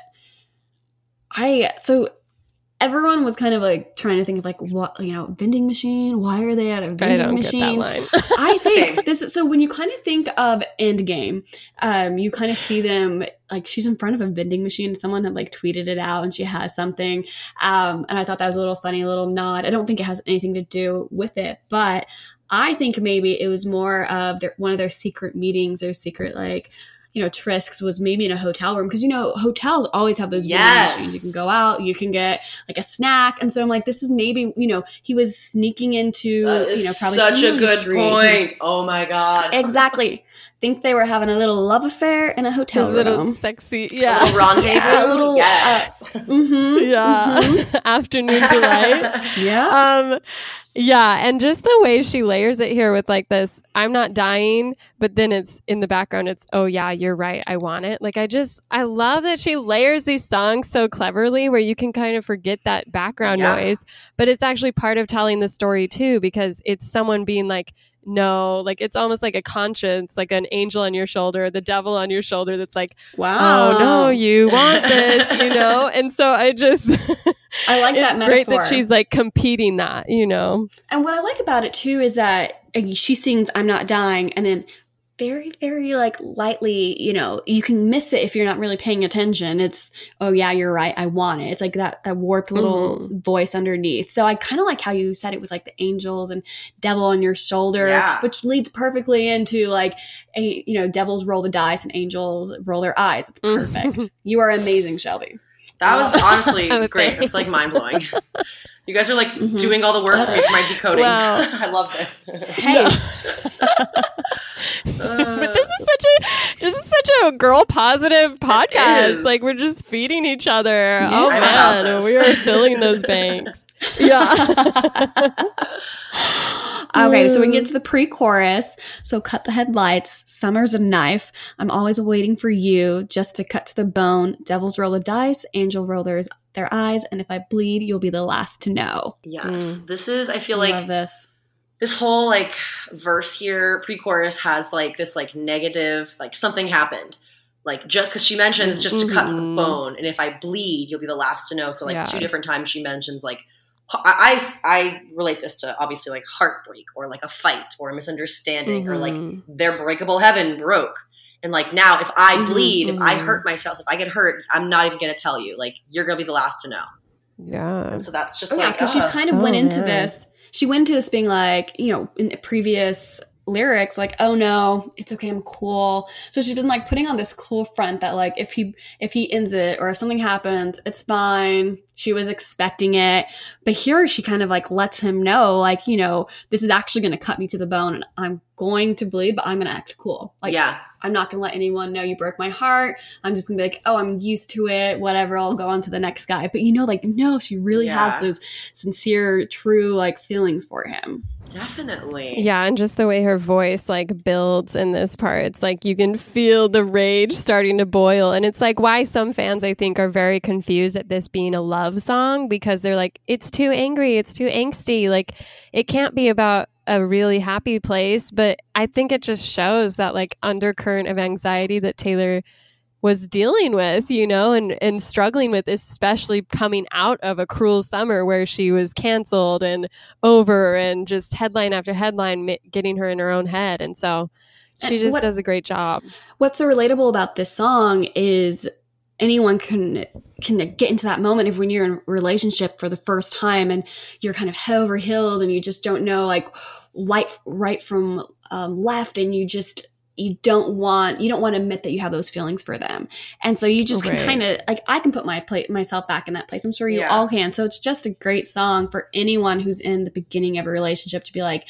I, so everyone was kind of like trying to think of like, what, you know, vending machine? Why are they at a vending I machine? get that line. I <laughs> think this is so when you kind of think of Endgame, um, you kind of see them like she's in front of a vending machine. Someone had like tweeted it out and she has something. Um, and I thought that was a little funny, a little nod. I don't think it has anything to do with it, but I think maybe it was more of their, one of their secret meetings or secret like you know, trisks was maybe in a hotel room because you know hotels always have those Yes. machines. You can go out, you can get like a snack, and so I'm like, this is maybe you know he was sneaking into you know probably such a good Street. He was- point. Oh my god. Exactly. Think they were having a little love affair in a hotel His little room. sexy, A yeah, little rendezvous. Yeah, <laughs> a little, uh, yes. Mm-hmm. <laughs> yeah, afternoon delight. <laughs> Yeah. Um, yeah, and just the way she layers it here with like this, I'm not dying, but then it's in the background. It's oh yeah, you're right, I want it. Like I just, I love that she layers these songs so cleverly, where you can kind of forget that background Yeah. noise, but it's actually part of telling the story too, because it's someone being like. No, like it's almost like a conscience, like an angel on your shoulder, the devil on your shoulder that's like, wow. oh no, you want this, you <laughs> know? And so I just, I like <laughs> that metaphor. great that she's like competing that, you know? And what I like about it too is that she sings "I'm not dying," and then very, very like lightly, you know, you can miss it if you're not really paying attention. It's oh yeah, you're right, I want it. It's like that that warped little mm-hmm. voice underneath. So I kind of like how you said it was like the angels and devil on your shoulder, Yeah. which leads perfectly into like a you know devils roll the dice and angels roll their eyes. It's mm-hmm. perfect. you are amazing, Shelby. That was <laughs> honestly <laughs> great. It's like thanks. <laughs> mind blowing. You guys are like Mhm. doing all the work for me my decoding. Wow. <laughs> I love this. Hey, <laughs> <laughs> but this is such a this is such a girl positive podcast. Like we're just feeding each other. oh I man, we are filling those banks. Yeah. Okay, so we get to the pre-chorus. So cut the headlights. Summer's a knife. I'm always waiting for you, just to cut to the bone. Devils roll the dice. Angel roll their, their eyes. And if I bleed, you'll be the last to know. yes. This is I I feel like love this. this whole like verse here pre-chorus has like this like negative like something happened like just because she mentions just to cut to the Mhm. bone and if i bleed you'll be the last to know so like Yeah. two different times she mentions like I, I I relate this to obviously like heartbreak or like a fight or a misunderstanding or like Mhm. their breakable heaven broke and like now if i Mhm, bleed if i hurt myself if i get hurt i'm not even gonna tell you like you're gonna be the last to know yeah. and so that's just Oh, yeah, like because she's uh, kind of Oh, went into man. this. She went into this being like, you know, in the previous lyrics, like, oh no, it's okay, I'm cool. So she's been like putting on this cool front that like if he if he ends it or if something happens, it's fine. She was expecting it. But here she kind of like lets him know, like, you know, this is actually going to cut me to the bone and I'm going to bleed, but I'm going to act cool. Like, yeah. I'm not going to let anyone know you broke my heart. I'm just going to be like, oh, I'm used to it. Whatever. I'll go on to the next guy. But you know, like, no, she really Yeah. has those sincere, true, like, feelings for him. Definitely. Yeah, and just the way her voice like builds in this part, it's like you can feel the rage starting to boil. And it's like why some fans, I think, are very confused at this being a love song because they're like, it's too angry, it's too angsty. Like, it can't be about a really happy place. But I think it just shows that like undercurrent of anxiety that Taylor was dealing with, you know, and, and struggling with, especially coming out of a cruel summer where she was canceled and over and just headline after headline getting her in her own head. And so she just what- does a great job. What's so relatable about this song is anyone can can get into that moment of when you're in a relationship for the first time and you're kind of head over heels and you just don't know like light right from um, left and you just you don't want you don't want to admit that you have those feelings for them. And so you just Right. can kind of like i can put my plate myself back in that place. I'm sure you Yeah. all can. So it's just a great song for anyone who's in the beginning of a relationship to be like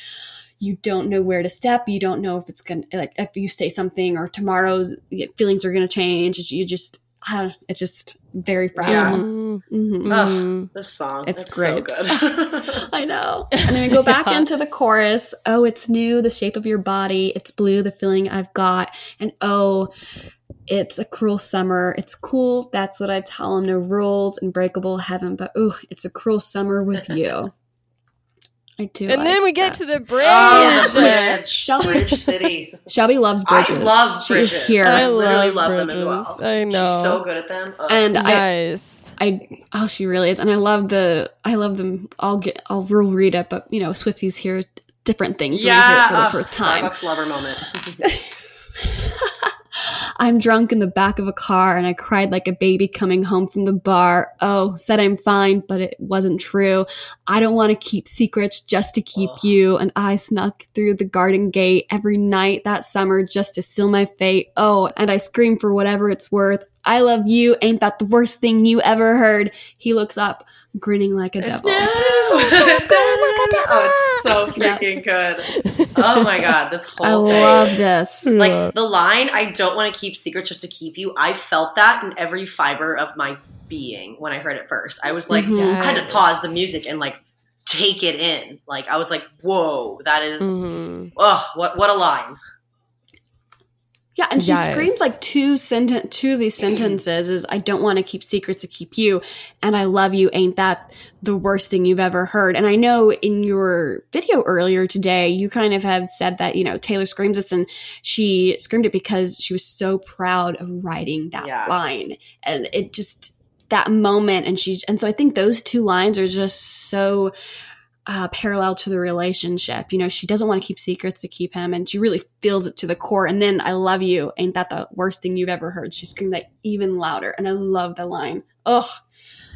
you don't know where to step. You don't know if it's gonna like if you say something or tomorrow's feelings are gonna change. You just I <sighs> don't, it's just very fragile Yeah. Mm, Mhm. mm. This song. It's It's, great. so good. <laughs> I know. <laughs> And then we go back Yeah. into the chorus. Oh, it's new, the shape of your body. It's blue, the feeling I've got. And oh, it's a cruel summer. It's cool. That's what I tell him. No rules, unbreakable heaven. But ooh, it's a cruel summer with <laughs> you. I do. And like then we get that. to the oh, bridge. oh, the Bridge. bridge. Shelby- Bridge City. Shelby <laughs> loves bridges. I bridges. love She bridges. is here. I, I really love love them as bridges. well. I know. She's so good at them. Ugh. and I. I oh she really is and I love the I love them I'll get I'll we'll read it but you know Swifties hear different things when they hear it for the ugh, first time Starbucks lover moment. <laughs> I'm drunk in the back of a car and I cried like a baby coming home from the bar. Oh, said I'm fine, but it wasn't true. I don't want to keep secrets just to keep Ugh. you. And I snuck through the garden gate every night that summer just to seal my fate. Oh, and I scream for whatever it's worth. I love you. Ain't that the worst thing you ever heard? He looks up, grinning like a devil. <laughs> <laughs> oh, it's so Yeah. freaking good. Oh my god, this <laughs> I whole thing. I love this. like the line i don't want to keep secrets just to keep you i felt that in every fiber of my being when i heard it first i was like Mhm. i had to pause the music and like take it in like i was like whoa that is Mhm. oh what what a line Yeah, and she Yes. screams like two senten- two of these sentences is I don't want to keep secrets to keep you and I love you ain't that the worst thing you've ever heard. And I know in your video earlier today you kind of have said that, you know, Taylor screams this and she screamed it because she was so proud of writing that Yeah. line. And it just that moment and she and so I think those two lines are just so uh, parallel to the relationship. You know, she doesn't want to keep secrets to keep him, and she really feels it to the core. And then, I love you. Ain't that the worst thing you've ever heard? She screamed that even louder, and I love the line. Oh,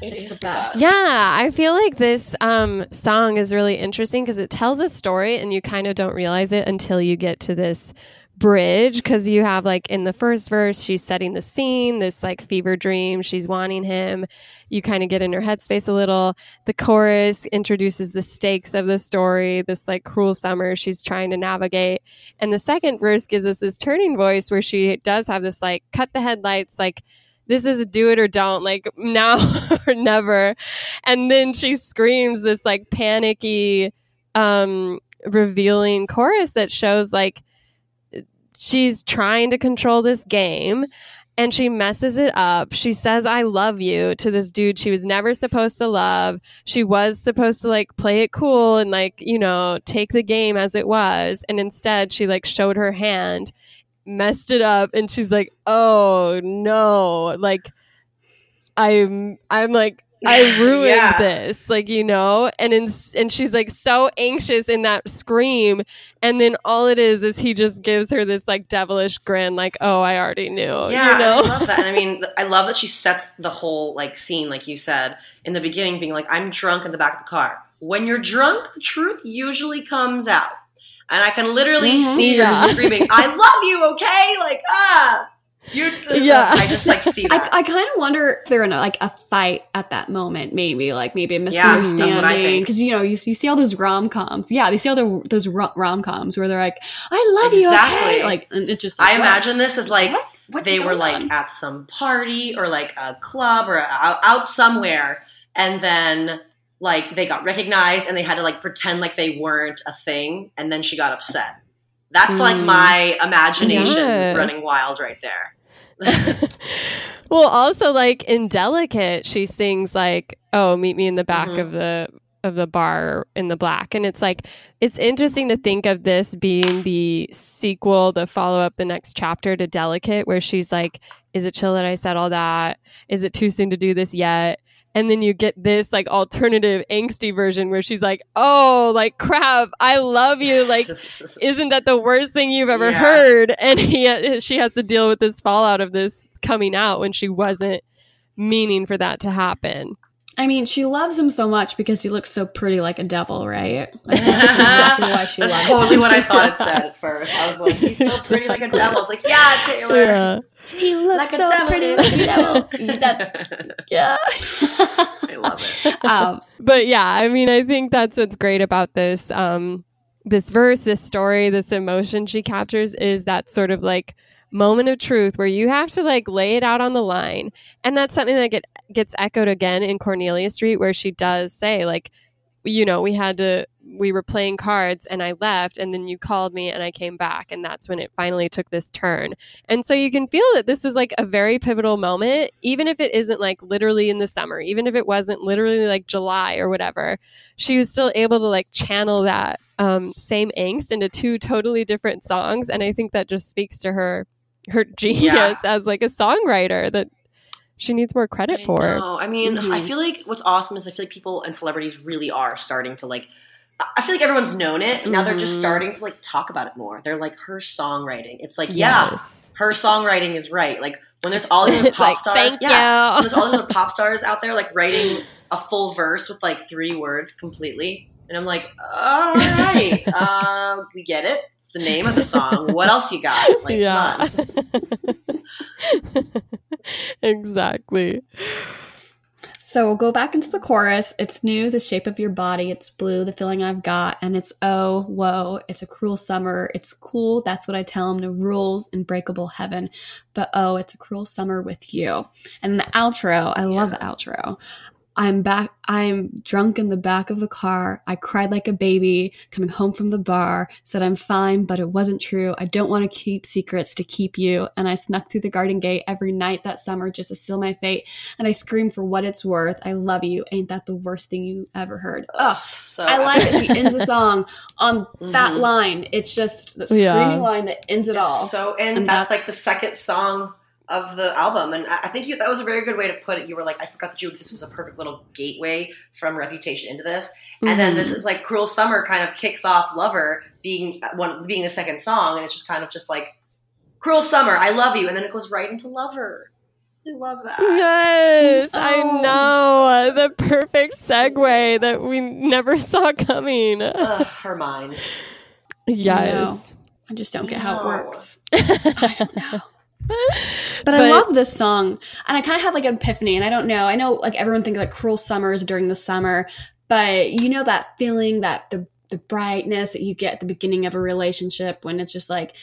It It's the best. best. Yeah, I feel like this um, song is really interesting because it tells a story and you kind of don't realize it until you get to this bridge because you have like in the first verse she's setting the scene this like fever dream she's wanting him. You kind of get in her headspace a little. The chorus introduces the stakes of the story this like cruel summer she's trying to navigate. And the second verse gives us this turning voice where she does have this like cut the headlights like this is do it or don't like <laughs> now or never. And then she screams this like panicky um revealing chorus that shows like she's trying to control this game and she messes it up. She says I love you to this dude she was never supposed to love. She was supposed to like play it cool and like, you know, take the game as it was and instead she like showed her hand, messed it up and she's like, "Oh no." Like I'm I'm like I <laughs> ruined Yeah. this, like you know, and in, and she's like so anxious in that scream, and then all it is is he just gives her this like devilish grin, like oh I already knew, Yeah, you know, I love that. And I mean, <laughs> I love that she sets the whole like scene, like you said in the beginning, being like, "I'm drunk in the back of the car." When you're drunk, the truth usually comes out, and I can literally Mhm. see Yeah. her screaming, "I love you!" Okay, like ah, You, <laughs> Yeah. I just like see <laughs> I, that. I kind of wonder if they're in a, like a fight at that moment, maybe like maybe a Yeah, I misunderstanding. Because you know you, you see all those rom coms, yeah, they see all the, those rom coms where they're like, "I love you," Exactly. okay? like and it's just I like, what? imagine this as like What? They were like on? at some party or like a club or out, out somewhere, and then like they got recognized and they had to like pretend like they weren't a thing, and then she got upset. That's like Mm. my imagination Yeah. running wild right there. <laughs> well, also like in Delicate, she sings like, "Oh, meet me in the back Mhm. of the of the bar in the black," and it's like it's interesting to think of this being the sequel, the follow up, the next chapter to Delicate, where she's like, "Is it chill that I said all that? Is it too soon to do this yet?" And then you get this like alternative angsty version where she's like, "Oh, like crap, I love you, like." <laughs> isn't that the worst thing you've ever Yeah. heard? And he, she has to deal with this fallout of this coming out when she wasn't meaning for that to happen. I mean, she loves him so much because he looks so pretty like a devil, right? <laughs> Like, that's exactly why she That's loves totally him. what I thought it <laughs> said at first. I was like, he's so pretty like a devil. It's like, yeah, Taylor. Yeah. He looks Like so pretty a devil. <laughs> That, yeah. I love it. <laughs> um, But yeah, I mean, I think that's what's great about this um this verse, this story, this emotion she captures is that sort of like moment of truth where you have to like lay it out on the line. And that's something that get, gets echoed again in Cornelia Street where she does say like you know, we had to we were playing cards and I left and then you called me and I came back and that's when it finally took this turn. And so you can feel that this was like a very pivotal moment even if it isn't like literally in the summer, even if it wasn't literally like July or whatever. She was still able to like channel that um, same angst into two totally different songs and I think that just speaks to her her genius as like a songwriter that she needs more credit I for. know. I mean, I Mhm. feel like what's awesome is I feel like people and celebrities really are starting to like. I- feel like everyone's known it. and Now they're just Mhm. starting to like talk about it more. They're like her songwriting. It's like yeah, her songwriting is right. Like when there's all <laughs> these pop Like, stars, yeah, when there's all these <laughs> pop stars out there like writing a full verse with like three words completely, and I'm like, all right, <laughs> um, we get it. It's the name of the song. What else you got? Like, yeah. exactly. So we'll go back into the chorus. It's new, the shape of your body. It's blue, the feeling I've got. And it's oh, whoa, it's a cruel summer. It's cool. That's what I tell him. The rules, unbreakable heaven. But oh, it's a cruel summer with you. And the outro, I love the outro. I'm back. I'm drunk in the back of the car. I cried like a baby coming home from the bar. Said I'm fine, but it wasn't true. I don't want to keep secrets to keep you. And I snuck through the garden gate every night that summer just to seal my fate and I scream for what it's worth. I love you. Ain't that the worst thing you ever heard? Oh, So I like that she <laughs> ends the song on that Mhm. line. It's just the Yeah. screaming line that ends it all. So, and, And that's, that's- like the second song of the album, and I I think you, that was a very good way to put it. You were like, "I forgot that you exist" was a perfect little gateway from Reputation into this, and then Mm-hmm. this is like "Cruel Summer" kind of kicks off "Lover" being uh, one being the second song, and it's just kind of just like "Cruel Summer," I love you, and then it goes right into "Lover." I love that. Yes, I Oh, know. The perfect segue that we never <laughs> saw coming. Ugh, her mind. Yes. I just don't get how it works. <laughs> I don't know. But, I love this song. And I kind of had like an epiphany. And I don't know. I know like everyone thinks like cruel summers during the summer, but you know that feeling that the the brightness that you get at the beginning of a relationship when it's just like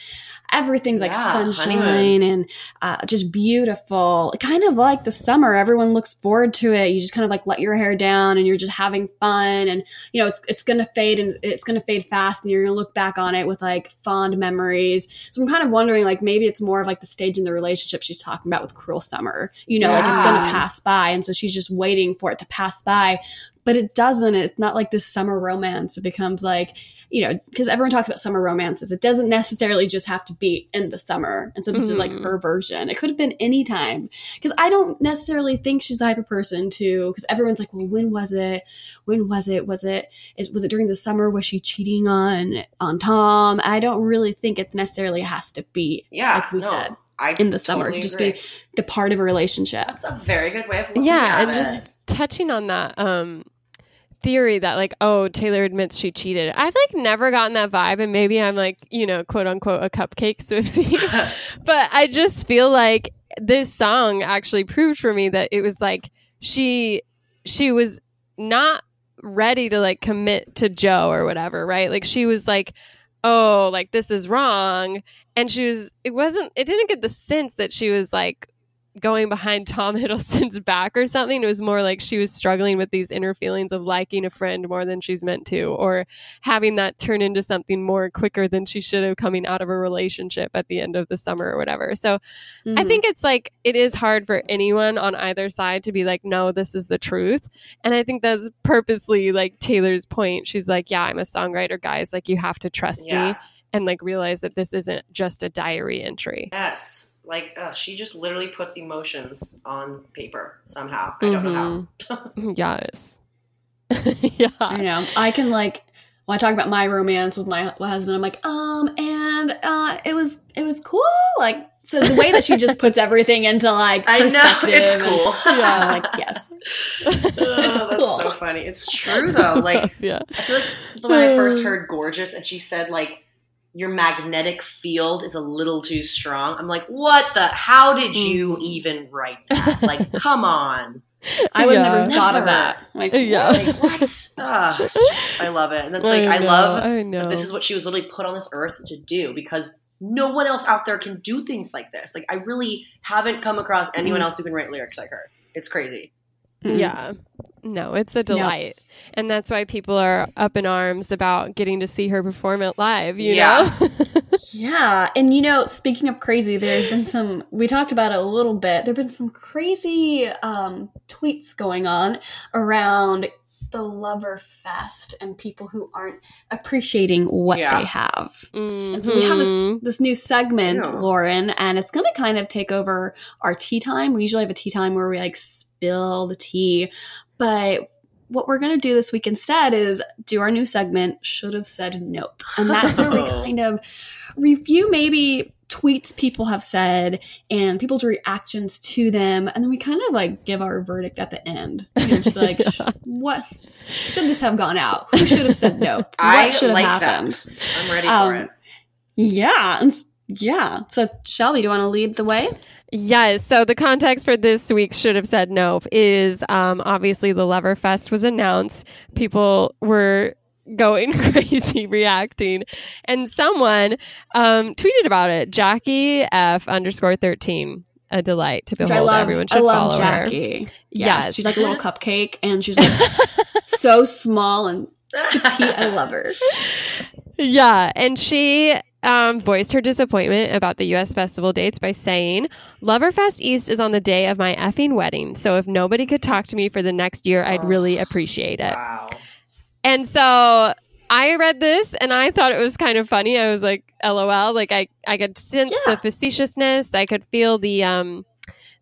everything's like sunshine honeymoon. and uh, just beautiful. Kind of like the summer. Everyone looks forward to it. You just kind of like let your hair down and you're just having fun. And you know it's it's gonna fade and it's gonna fade fast, and you're gonna look back on it with like fond memories. So I'm kind of wondering, like, maybe it's more of like the stage in the relationship she's talking about with Cruel Summer. You know, like it's to pass by. And so she's just waiting for it to pass by. But it doesn't. It's not like this summer romance. It becomes like, you know, because everyone talks about summer romances. It doesn't necessarily just have to be in the summer. And so this is like Mhm. her version. It could have been any time. Because I don't necessarily think she's the type of person to, because everyone's like, well, when was it? When was it? Was it, is, was it during the summer? Was she cheating on, on Tom? I don't really think it necessarily has to be Yeah, like we no, said I in the summer. It totally could just agree. be the part of a relationship. That's a very good way of looking yeah at and it. just touching on that um theory that like oh Taylor admits she cheated. I've like never gotten that vibe, and maybe I'm like you know quote unquote a cupcake <laughs> Swiftie, <laughs> but I just feel like this song actually proved for me that it was like she she was not ready to like commit to Joe or whatever, right? Like she was like, oh, like this is wrong. And she was, it wasn't, it didn't get the sense that she was like going behind Tom <laughs> Hiddleston's back or something. It was more like she was struggling with these inner feelings of liking a friend more than she's meant to, or having that turn into something more quicker than she should have coming out of a relationship at the end of the summer or whatever. So Mm-hmm. I think it's like it is hard for anyone on either side to be like, no, this is the truth. And I think that's purposely like Taylor's point. She's like, yeah, I'm a songwriter, guys. Like, you have to trust Yeah. me and like realize that this isn't just a diary entry. Yes. Like uh, she just literally puts emotions on paper somehow. I don't know how. <laughs> yes. <laughs> yeah. I know. I can like when I talk about my romance with my husband, I'm like, um, and uh, it was it was cool. Like so, the way that she just puts everything into like <laughs> I know perspective. it's and- cool. yeah, like yes. Oh, that's cool. so funny. It's true though. Like yeah. I feel like when I first <sighs> heard "Gorgeous" and she said like your magnetic field is a little too strong. I'm like, what the? How did hmm. you even write that? Like, <laughs> come on. I would Yeah. have never thought of that. Like, <laughs> Yeah. Like what? Ugh, just- I love it. And it's like I, know, love I know. that this is what she was literally put on this earth to do because no one else out there can do things like this. Like I really haven't come across anyone hmm. else who can write lyrics like her. It's crazy. Mm. Yeah. No, it's a delight. And that's why people are up in arms about getting to see her perform it live, you Yeah. know? <laughs> Yeah, and you know, speaking of crazy, there's been some. We talked about it a little bit. There've been some crazy um, tweets going on around the Lover Fest and people who aren't appreciating what Yeah. they have. And so we have Mhm. this, this new segment, Yeah. Lauren, and it's going to kind of take over our tea time. We usually have a tea time where we like spill the tea, but what we're going to do this week instead is do our new segment, Should Have Said Nope. And that's where we <laughs> Oh. kind of review maybe tweets people have said and people's reactions to them. And then we kind of like give our verdict at the end. You know, just like, sh- <laughs> what should this have gone out? Who should have said nope? <laughs> I What should have like happened? that. I'm ready Um, for it. Yeah. Yeah. So, Shelby, do you want to lead the way? Yes. So the context for this week's should have said nope is um, obviously the Lover Fest was announced. People were going <laughs> crazy reacting and someone um, tweeted about it jackie f underscore 13 a delight to Which behold I love. everyone should I love follow her Jackie. Yes. She's like a little <laughs> cupcake and she's like so small and petite. I love her. <laughs> Yeah, and she um, voiced her disappointment about the U.S. festival dates by saying, "Loverfest East is on the day of my effing wedding, so if nobody could talk to me for the next year, I'd really appreciate it." Wow. And so I read this and I thought it was kind of funny. I was like, "LOL!" Like I I could sense Yeah. the facetiousness. I could feel the um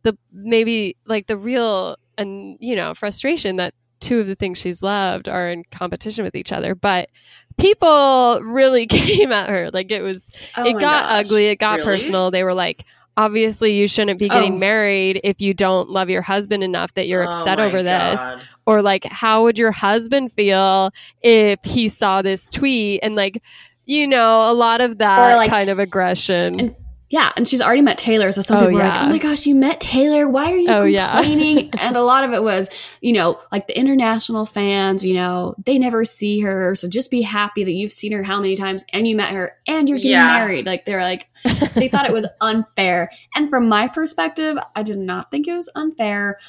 the maybe like the real and you know frustration that two of the things she's loved are in competition with each other, but people really <laughs> came at her like it was Oh it got gosh. ugly it got Really? personal they were like obviously you shouldn't be getting Oh. married if you don't love your husband enough that you're Oh upset over this God. or like how would your husband feel if he saw this tweet and like you know a lot of that like, kind of aggression yeah, and she's already met Taylor, so some Oh, people are like, "Oh my gosh, you met Taylor? Why are you Oh, yeah. complaining?" <laughs> and a lot of it was, you know, like the international fans, you know, they never see her, so just be happy that you've seen her how many times and you met her and you're getting Yeah. married. Like they're like, they thought it was <laughs> unfair, and from my perspective, I did not think it was unfair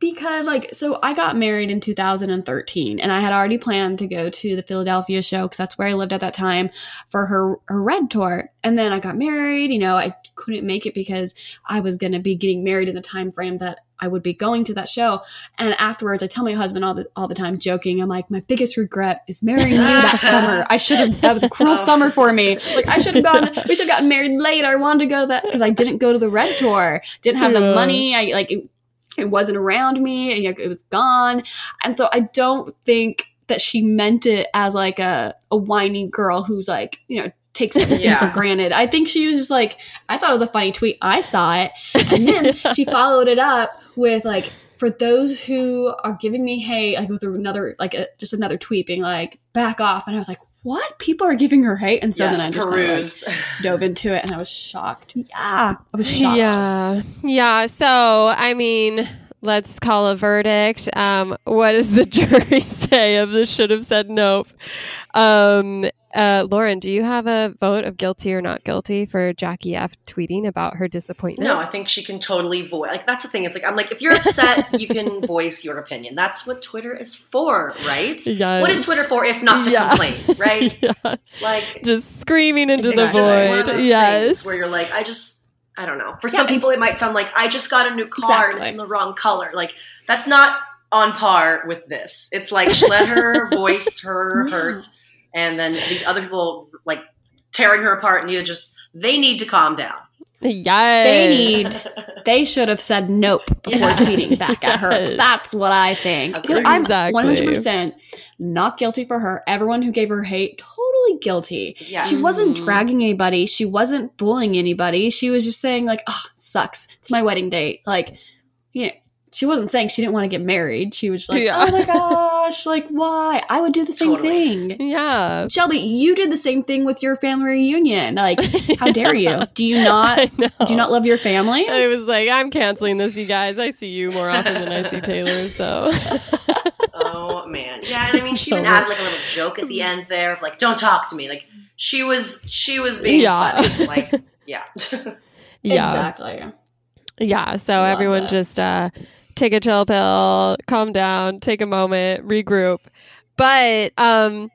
because like so i got married in 2013 and i had already planned to go to the philadelphia show because that's where i lived at that time for her, her red tour. And then i got married you know i couldn't make it because i was going to be getting married in the time frame that i would be going to that show. And afterwards i tell my husband all the, all the time joking. I'm like my biggest regret is marrying you that <laughs> summer. I should have that was a cruel oh. summer for me. Like i should have gone <laughs> we should have gotten married late. I wanted to go that because i didn't go to the red tour. Didn't have the money. I like it, it wasn't around me and, it was gone and so i don't think that she meant it as like a, a whiny girl who's like you know takes everything Yeah. for granted i think she was just like i thought it was a funny tweet i saw it and then <laughs> she followed it up with like for those who are giving me hate, like with another, like a, just another tweet being like, back off. And I was like, what? People are giving her hate? And so yes, then I just kind of, like, perused. <laughs> dove into it and I was shocked. Yeah. I was shocked. Yeah. Yeah. So, I mean, let's call a verdict. Um, what does the <laughs> jury <laughs> say of the should have said nope? Um, uh, Lauren, do you have a vote of guilty or not guilty for Jackie F tweeting about her disappointment? No, I think she can totally voice. Like that's the thing. Is like I'm like if you're upset, you can <laughs> voice your opinion. That's what Twitter is for, right? Yes. What is Twitter for if not to Yeah. complain, right? <laughs> yeah. Like Just screaming into the just one of void. Yes. where you're like, I just, I don't know. For some people, it might sound like I just got a new car and it's in the wrong color. Like that's not on par with this. It's like let her <laughs> voice her hurt, and then these other people like tearing her apart need to just they need to calm down. Yes. They need, they should have said nope before Yeah. tweeting back at her. That's what I think. Agreed. I'm Exactly. 100% not guilty for her. Everyone who gave her hate, totally guilty. Yes. She wasn't Mhm. dragging anybody. She wasn't bullying anybody. She was just saying, like, oh, sucks. It's my wedding date. Like, you know, she wasn't saying she didn't want to get married. She was like, Yeah. oh my gosh, like, why? I would do the same Totally. thing. Yeah. Shelby, you did the same thing with your family reunion. Like, <laughs> how dare you? Do you not do you not love your family? I was like, I'm canceling this, you guys. I see you more often than I see Taylor, so <laughs> Oh man, yeah, and I mean, she even So- added like a little joke at the end there of like, "Don't talk to me." Like she was, she was being Yeah. funny. Like, <laughs> yeah, yeah. Exactly. Yeah. So Love everyone it. just uh take a chill pill, calm down, take a moment, regroup. But um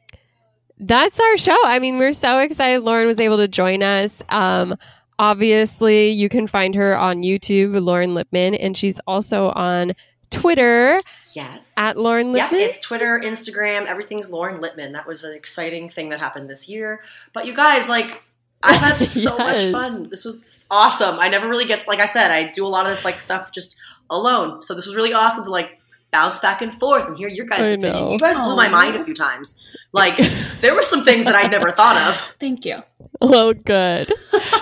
that's our show. I mean, we're so excited Lauren was able to join us. Um obviously you can find her on YouTube, Lauren Lipman, and she's also on Twitter yes. at Lauren Lipman. it's Twitter, Instagram, everything's Lauren Littman. That was an exciting thing that happened this year. But you guys, like, I've had <laughs> so much fun. This was awesome. I never really get to, like I said, I do a lot of this like stuff just alone. So this was really awesome to like bounce back and forth and hear your guys' I opinion. You guys blew my mind a few times. Like there were some things that I'd never thought of. <laughs> Thank you. Well, good.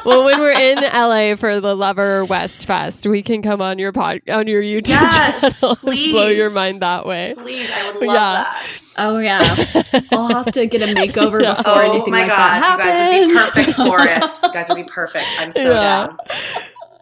well, when we're in LA for the Lover West Fest, we can come on your pod on your YouTube Yes, channel and blow your mind that way. Please, I would love Yeah. that. Oh yeah. I'll have to get a makeover Yeah. before oh anything my like god, that you guys would be happens. perfect for it. <laughs> You guys would be perfect. I'm so Yeah. down.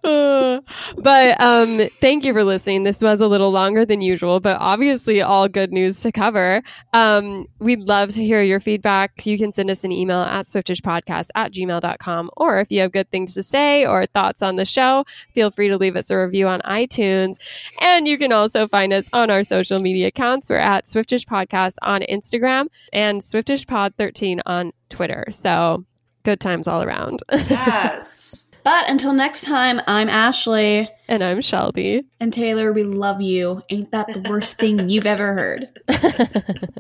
<laughs> But um, thank you for listening. This was a little longer than usual, but obviously all good news to cover. Um, we'd love to hear your feedback. You can send us an email at swiftishpodcast at gmail.com. Or if you have good things to say or thoughts on the show, feel free to leave us a review on iTunes. And you can also find us on our social media accounts. We're at Swiftish Podcast on Instagram and Swiftish Pod 13 on Twitter. So good times all around. <laughs> Yes. But until next time, I'm Ashley and I'm Shelby. and Taylor. We love you. Ain't that the worst thing you've ever heard? <laughs>